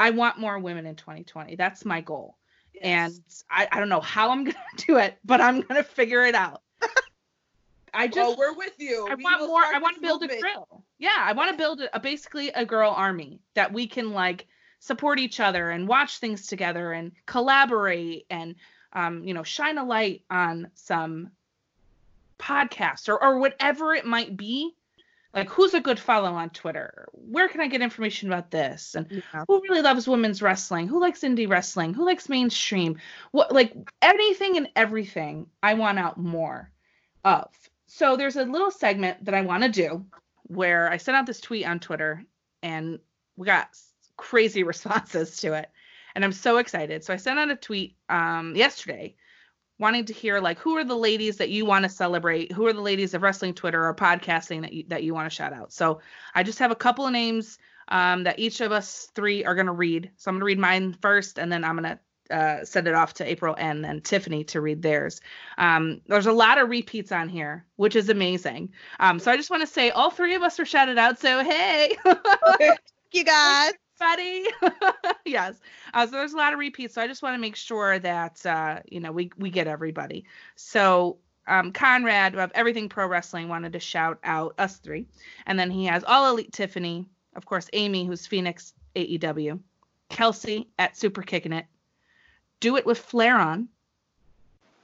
I want more women in 2020. That's my goal. And I, I don't know how I'm gonna do it, but I'm gonna figure it out. I just well, we're with you. I We want more. I want to build a movement. grill. Yeah, I want to build a, a basically a girl army that we can like support each other and watch things together and collaborate and um, you know shine a light on some podcast or or whatever it might be. Like who's a good follow on Twitter? Where can I get information about this? And who really loves women's wrestling? Who likes indie wrestling? Who likes mainstream? What like anything and everything I want out more of. So there's a little segment that I want to do where I sent out this tweet on Twitter and we got crazy responses to it. And I'm so excited. So I sent out a tweet um, yesterday wanting to hear like who are the ladies that you want to celebrate? Who are the ladies of wrestling Twitter or podcasting that you, that you want to shout out? So I just have a couple of names um, that each of us three are going to read. So I'm going to read mine first and then I'm going to uh, send it off to April and then Tiffany to read theirs. Um, there's a lot of repeats on here, which is amazing. Um, so I just want to say all three of us are shouted out. So hey, you guys, buddy. yes. Uh, so there's a lot of repeats. So I just want to make sure that uh, you know we we get everybody. So um, Conrad of Everything Pro Wrestling wanted to shout out us three, and then he has All Elite Tiffany, of course Amy, who's Phoenix AEW, Kelsey at Super Kicking It, Do It with Flair on,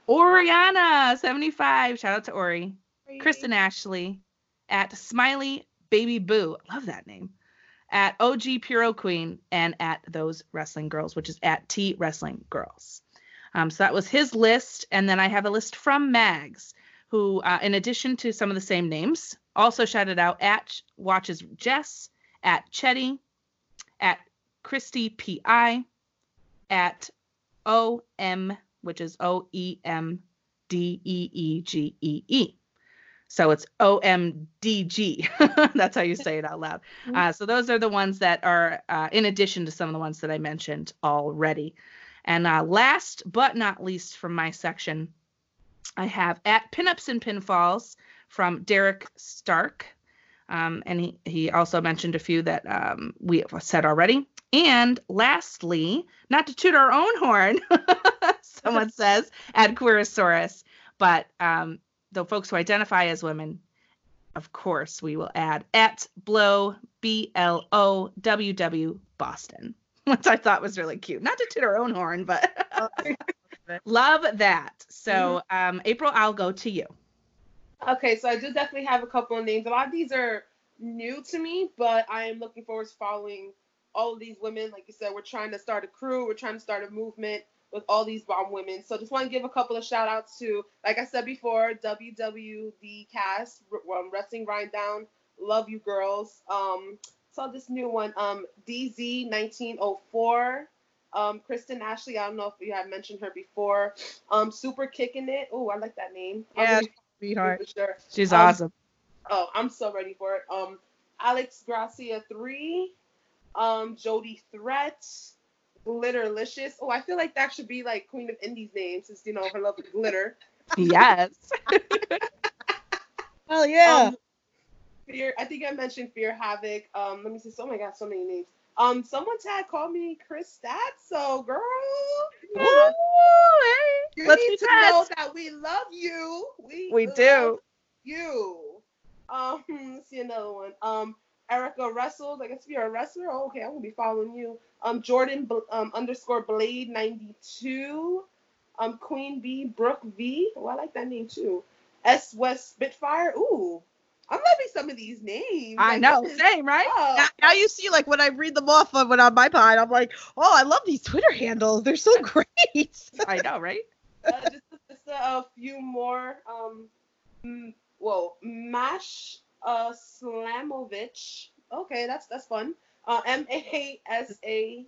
Oriana 75, shout out to Ori, Kristen Ashley at Smiley Baby Boo, love that name, at OG Puro Queen, and at Those Wrestling Girls, which is at T Wrestling Girls. Um, so that was his list, and then I have a list from Mags. who, uh, in addition to some of the same names, also shouted out at Watches Jess, at Chetty, at Christy P.I., at O.M., which is O E M D E E G E E. So it's O M D G. That's how you say it out loud. Uh, so those are the ones that are uh, in addition to some of the ones that I mentioned already. And uh, last but not least from my section, I have at Pinups and Pinfalls from Derek Stark. Um, and he, he also mentioned a few that um, we have said already. And lastly, not to toot our own horn, someone says at Queerosaurus, but um, the folks who identify as women, of course, we will add at Blow B L O W W Boston, which I thought was really cute. Not to toot our own horn, but love that. So, um, April, I'll go to you. Okay, so I do definitely have a couple of names. A lot of these are new to me, but I am looking forward to following all of these women. Like you said, we're trying to start a crew, we're trying to start a movement with all these bomb women. So just want to give a couple of shout outs to, like I said before, WWD cast, um, Wrestling Wind Down, Love You Girls. Um, saw this new one, um, DZ 1904. Um, Kristen Ashley, I don't know if you had mentioned her before. Um, Super Kicking It. Oh, I like that name. Yeah, really- sweetheart. for sure. She's Um, awesome. Oh, I'm so ready for it. Um, Alex Gracia three, um, Jody Threat, Glitterlicious. Oh, I feel like that should be like Queen of Indies name since you know her love of glitter. Yes. Hell yeah. Um, Fear. I think I mentioned Fear Havoc. Um, let me see. Oh my God, so many names. Um, someone tag called me Chris Statso, girl. Ooh, You Let's need to friends. know that we love you. We, We love do. You. Um, let's see another one. Um, Erica wrestles. I guess if you're a wrestler, oh, okay, I'm gonna be following you. Um, Jordan um, underscore Blade 92. Um, Queen B Brooke V. Oh, I like that name too. S West Spitfire. Ooh, I'm loving some of these names. I Like, know, this same, right? oh, Now, now you see, like when I read them off of when on my pod, I'm like, oh, I love these Twitter handles. They're so great. I know, right? uh, just, just a, a few more. Um, whoa, Mash uh, Slamovich. Okay, that's that's fun. Uh, M A S A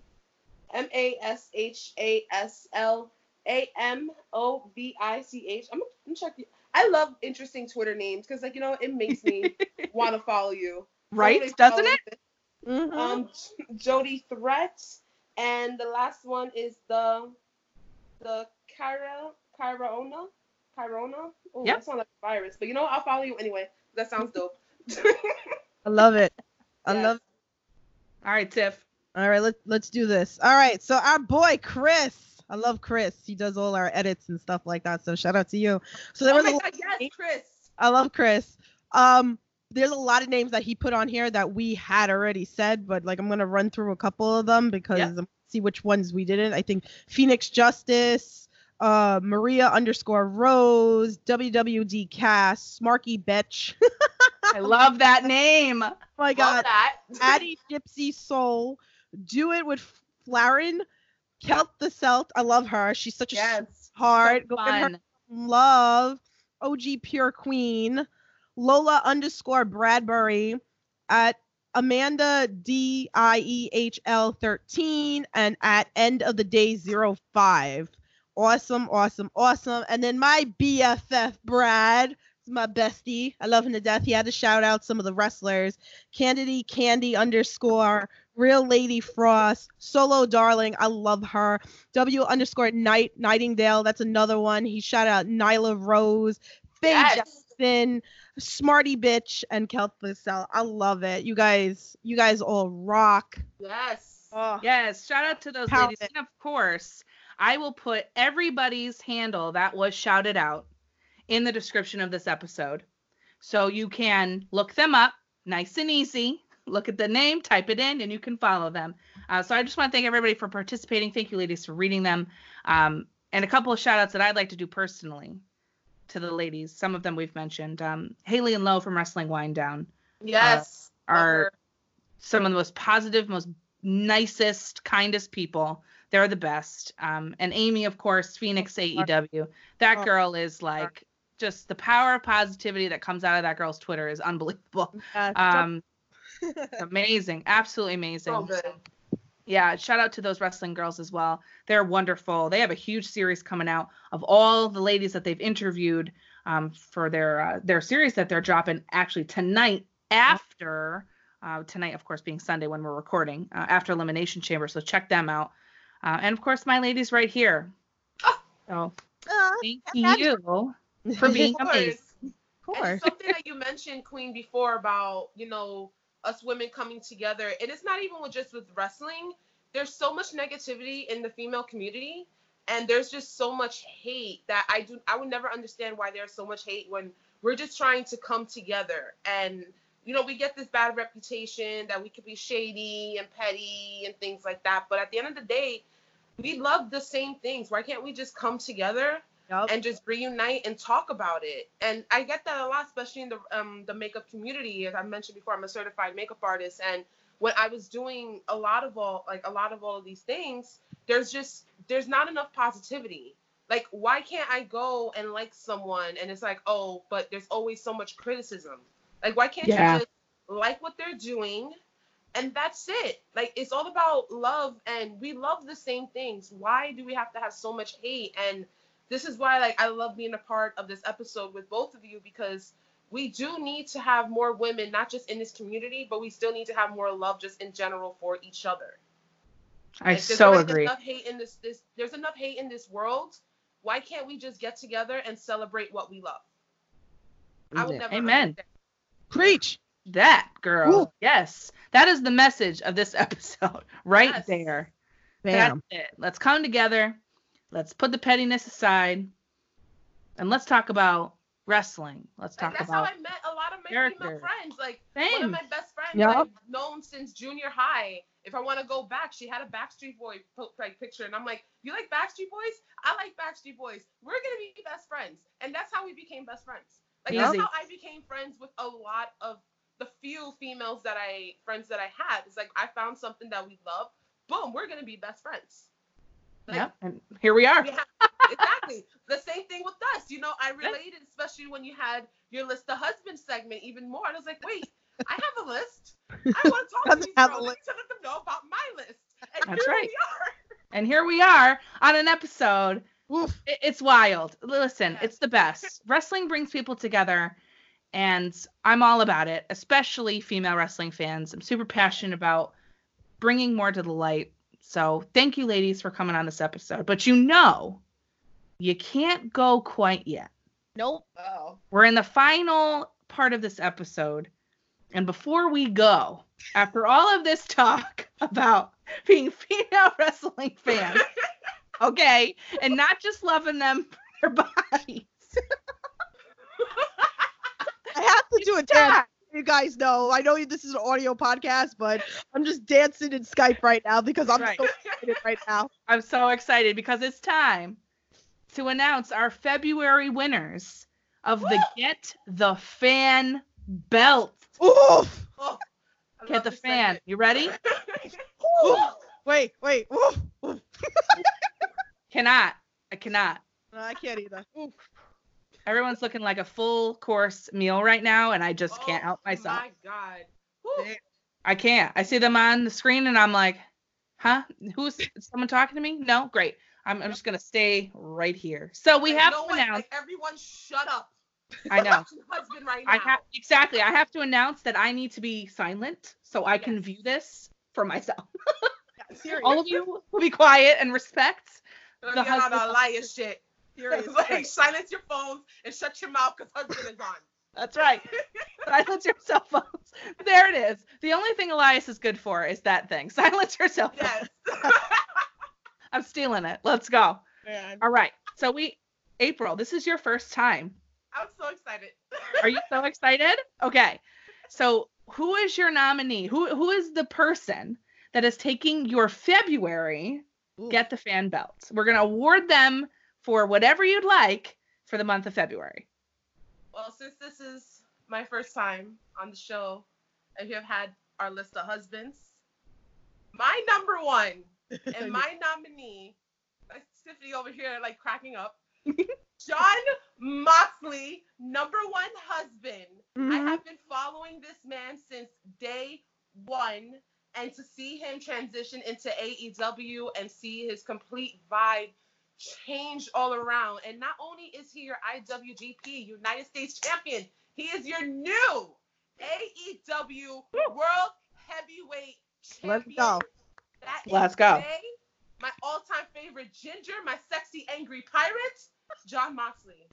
M A S H A S L A M O V I C H. I'm gonna check. The, I love interesting Twitter names because, like, you know, it makes me want to follow you. Right? Doesn't it? Mhm. um Jody Threat, and the last one is the the Kyra Kyrona Kyrona. Oh, Yep. that sounds like a virus, but you know? I'll follow you anyway. That sounds dope. I love it. I Yes. love All right, Tiff. All right, let's let's do this. All right, so our boy Chris, I love Chris. He does all our edits and stuff like that. So shout out to you. So there oh was my a, god, yes, Chris. I love Chris. Um, there's a lot of names that he put on here that we had already said, but like I'm gonna run through a couple of them because Yeah. See which ones we didn't. I think Phoenix Justice, uh, Maria underscore Rose, WWD Cast, Smarky Betch. I love that name. oh my Love god. that. Addie Gypsy Soul, Do It with Flaren, Kelt the Celt. I love her. She's such a Yes. heart. So Go give her fun. love. OG Pure Queen. Lola underscore Bradbury at Amanda D I E H L 13 and at end of the day 05. Awesome, awesome, awesome. And then my BFF Brad my bestie. I love him to death. He had to shout out some of the wrestlers. Candidate Candy underscore Real Lady Frost, Solo Darling, I love her. W underscore Night Nightingale, that's another one. He shout out Nyla Rose, Faye Yes. Jackson, Smarty Bitch, and Kelp Cell. I love it. You guys, you guys all rock. Yes. Oh, Yes, shout out to those ladies. it. And of course, I will put everybody's handle that was shouted out in the description of this episode. So you can look them up nice and easy. Look at the name, type it in, and you can follow them. Uh, so I just want to thank everybody for participating. Thank you, ladies, for reading them. Um, and a couple of shout outs that I'd like to do personally to the ladies. Some of them we've mentioned. Um, Haley and Lowe from Wrestling Wind Down Yes. Love are some of the most positive, most nicest, kindest people. They're the best. Um, and Amy, of course, Phoenix AEW. That Oh. girl is like just the power of positivity that comes out of that girl's Twitter is unbelievable. Uh, Um, amazing, absolutely amazing. So. Yeah, shout out to those wrestling girls as well. They're wonderful. They have a huge series coming out of all the ladies that they've interviewed um, for their uh, their series that they're dropping actually tonight after uh, tonight, of course, being Sunday when we're recording uh, after Elimination Chamber. So check them out. Uh, and of course, my ladies right here. So thank you for being Of course. amazing. And something that you mentioned, Queen, before about you know us women coming together, and it's not even with just with wrestling. There's so much negativity in the female community, and there's just so much hate that I do. I would never understand why there's so much hate when we're just trying to come together. And you know, we get this bad reputation that we could be shady and petty and things like that. But at the end of the day, we love the same things. Why can't we just come together and just reunite and talk about it? And I get that a lot, especially in the um the makeup community. As I mentioned before, I'm a certified makeup artist, and when I was doing a lot of all like a lot of all of these things, there's just there's not enough positivity. Like, why can't I go and like someone and it's like, oh, but there's always so much criticism. Like, why can't Yeah. you just like what they're doing and that's it. Like it's all about love and we love the same things. Why do we have to have so much hate? And this is why like I love being a part of this episode with both of you because we do need to have more women not just in this community, but we still need to have more love just in general for each other. I Like, so already agree. Enough hate in this, this there's enough hate in this world. Why can't we just get together and celebrate what we love? I would never Amen. understand. Preach. That girl. Ooh. Yes. That is the message of this episode right Yes. there. Bam. That's it. Let's come together. Let's put the pettiness aside. And let's talk about wrestling. Let's talk Like, that's about That's how I met a lot of my character. female friends. Like one of my best friends Yeah. I've known since junior high. If I want to go back, she had a Backstreet Boy like picture, and I'm like, "You like Backstreet Boys? I like Backstreet Boys. We're gonna be best friends." And that's how we became best friends. Like that's how I became friends with a lot of the few females that I friends that I had. It's like I found something that we love. Boom, we're gonna be best friends. Like, Yep. And here we are. exactly. The same thing with us. You know, I related, especially when you had your list the husband segment even more. And I was like, wait, I have a list. I want to talk to these girls. I list. need to let them know about my list. And That's here right. we are. And here we are on an episode. Oof. It's wild. Listen, Yes. it's the best. Wrestling brings people together, and I'm all about it, especially female wrestling fans. I'm super passionate about bringing more to the light. So thank you, ladies, for coming on this episode. But you know, you can't go quite yet. Nope. Oh. We're in the final part of this episode. And before we go, after all of this talk about being female wrestling fans, okay, and not just loving them for their bodies. I have to do a dance. You guys know. I know this is an audio podcast, but I'm just dancing in Skype right now because I'm Right. so excited right now. I'm so excited because it's time to announce our February winners of the Get the Fan belt. Oof. Oh, Get the fan. segment. You ready? Wait, wait. Oof. Oof. Cannot. I cannot. No, I can't either. Oof. Everyone's looking like a full course meal right now, and I just can't Oh, help myself. My God. I can't. I see them on the screen, and I'm like, huh? Who's someone talking to me? No, great. I'm, I'm just gonna stay right here. So we Like, have to announce. Like, everyone shut up. I know. Husband right now. I have exactly. I have to announce that I need to be silent so I can view this for myself. Serious. All of you will be quiet and respect. Don't the get on husband- liar shit. Like, silence your phones and shut your mouth because husband is on. That's right. Silence your cell phones. There it is. The only thing Elias is good for is that thing. Silence your cell phone. Yes. I'm stealing it. Let's go. Man. All right. So we, April, this is your first time. I'm so excited. Are you so excited? Okay. So who is your nominee? Who who is the person that is taking your February Ooh. Get the Fan belts? We're gonna award them for whatever you'd like for the month of February. Well, since this is my first time on the show, and you have had our list of husbands, my number one and my nominee, Tiffany over here, like cracking up, Jon Moxley, number one husband. I Mhm. have been following this man since day one, and to see him transition into AEW and see his complete vibe change all around. And not only is he your IWGP United States champion, he is your new AEW World Heavyweight Champion. Let's go. That is Let's go. today My all-time favorite ginger, my sexy angry pirate, Jon Moxley.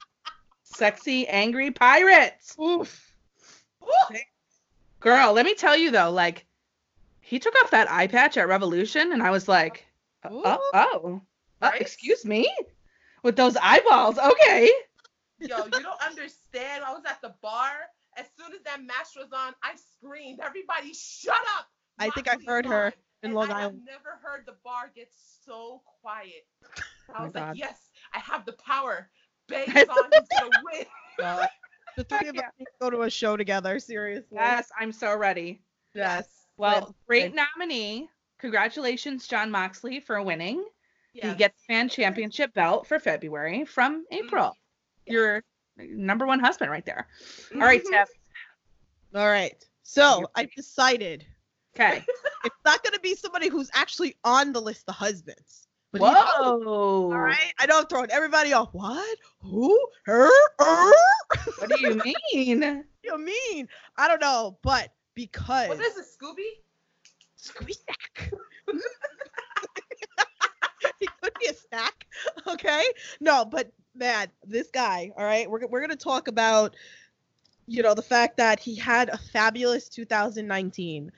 Sexy angry pirate. Oof. Girl, let me tell you though, like he took off that eye patch at Revolution, and I was like, oh, oh, uh, excuse me, with those eyeballs. Okay. Yo, you don't understand. I was at the bar. As soon as that match was on, I screamed, "Everybody, shut up!" I think I heard her in Long Island. I have never heard the bar get so quiet. I my was like, God. "Yes, I have the power." Bay's on. He's gonna win. God. The three of us need go to a show together. Seriously. Yes, I'm so ready. Yes. Well, great nominee. Congratulations, Jon Moxley, for winning. He Yes. gets fan championship belt for February from April. Your number one husband right there. All right, Tiff. All right. So I've decided. Okay. It's not going to be somebody who's actually on the list of husbands. But he- Whoa. all right. I know I'm throwing everybody off. What? Who? Her? Er? What do you mean? what do you mean? I don't know, but because What is it, Scooby? Scooby Snack. he could be a snack. Okay. No, but man, this guy, all right, we're, we're going to talk about, you know, the fact that he had a fabulous 2019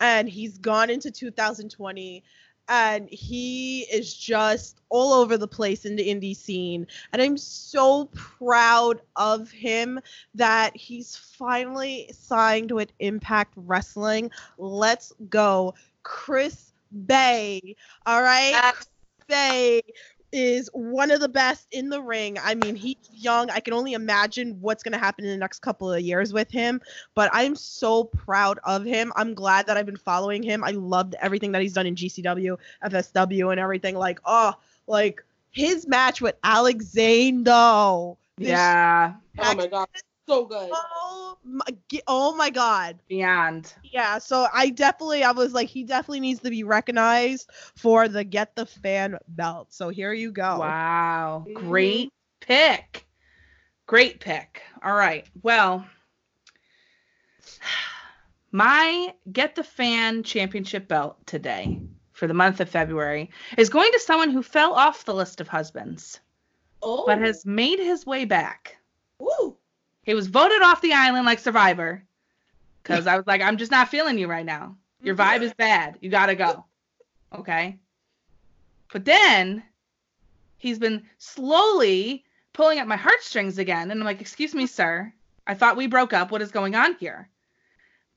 and he's gone into 2020 and he is just all over the place in the indie scene and i'm so proud of him that he's finally signed with impact wrestling let's go chris bey all right bey is one of the best in the ring. I mean, he's young. I can only imagine what's going to happen in the next couple of years with him, but I'm so proud of him. I'm glad that I've been following him. I loved everything that he's done in GCW, FSW, and everything. Like, oh, like his match with Alex Zayne, though. Yeah. Oh my god, so good. Oh my, oh my god. Beyond. Yeah, so I definitely I was like he definitely needs to be recognized for the get the fan belt. So here you go. Wow. Mm-hmm. Great pick. Great pick. All right. Well, my Get the Fan Championship belt today for the month of February is going to someone who fell off the list of husbands, Oh. but has made his way back. Ooh. He was voted off the island like Survivor because I was like, I'm just not feeling you right now. Your mm-hmm. vibe is bad. You got to go. Okay. But then he's been slowly pulling at my heartstrings again. And I'm like, Excuse me, sir. I thought we broke up. What is going on here?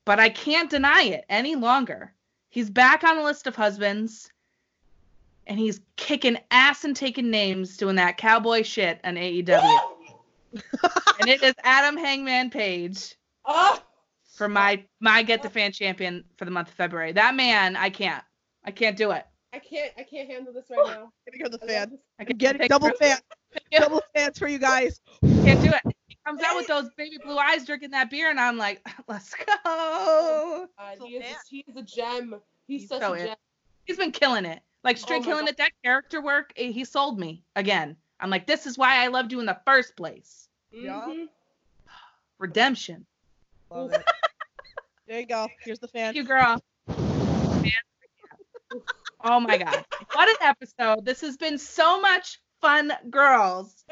But I can't deny it any longer. He's back on the list of husbands and he's kicking ass and taking names doing that cowboy shit on AEW. And it is Adam Hangman Page Oh, for my my get the fan champion for the month of February. That man, I can't. I can't do it. I can't. I can't handle this right now. Gonna go the fan. I can't Get double it. fan. Double fans for you guys. Can't do it. He comes out with those baby blue eyes drinking that beer, and I'm like, let's go. Uh, he, is, he is a gem. He's, such so a it. gem. He's been killing it. Like straight Oh killing God. it. That character work, eh, he sold me again. I'm like, this is why I loved you in the first place. Mhm. Redemption. Love it. There you go. Here's the fan. Thank you, girl. Oh my God. What an episode. This has been so much fun, girls.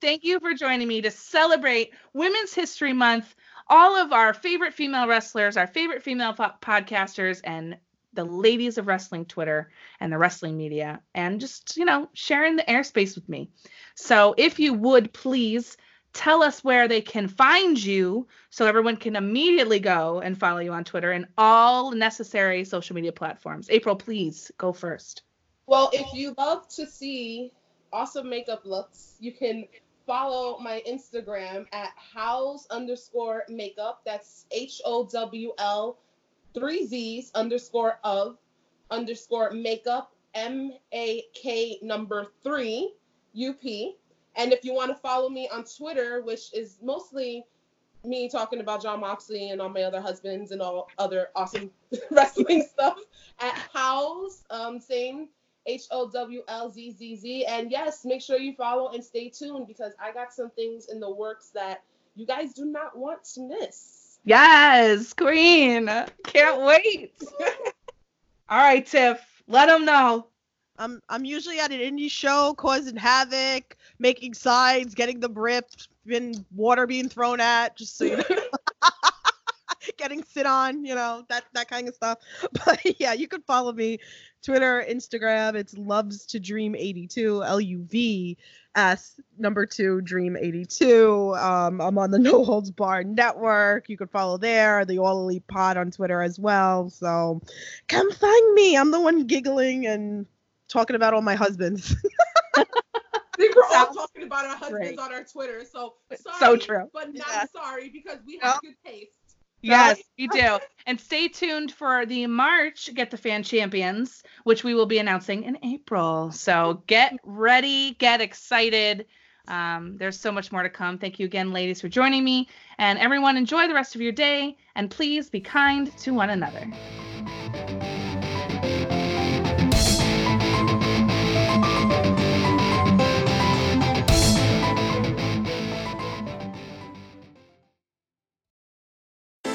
Thank you for joining me to celebrate Women's History Month. All of our favorite female wrestlers, our favorite female po- podcasters, and the ladies of wrestling Twitter and the wrestling media, and just, you know, sharing the airspace with me. So if you would please tell us where they can find you so everyone can immediately go and follow you on Twitter and all necessary social media platforms. April, please go first. Well, if you love to see awesome makeup looks, you can follow my Instagram at hows underscore makeup. That's H O W L three Z's underscore of underscore makeup M A K number three U P. And if you want to follow me on Twitter, which is mostly me talking about Jon Moxley and all my other husbands and all other awesome wrestling stuff at Howls, um, same H O W L Z Z Z. And yes, make sure you follow and stay tuned because I got some things in the works that you guys do not want to miss. Yes, Queen. Can't wait. All right, Tiff. Let them know. I'm I'm usually at an indie show causing havoc, making signs, getting them ripped, been water being thrown at, just so you know. getting sit on, you know, that that kind of stuff. But yeah, you can follow me Twitter, Instagram. It's loves to dream 82, L U V S number 2 dream 82. Um I'm on the No Holds Bar network. You can follow there, the All Elite Pod on Twitter as well. So come find me. I'm the one giggling and talking about all my husbands. I think we're all talking about our husbands great. on our Twitter. So sorry, So true. but not Yeah. sorry because we have good taste. Yes, you do. And stay tuned for the March Get the Fan Champions, which we will be announcing in April. So get ready, get excited. Um, there's so much more to come. Thank you again, ladies, for joining me. And everyone, enjoy the rest of your day. And please be kind to one another.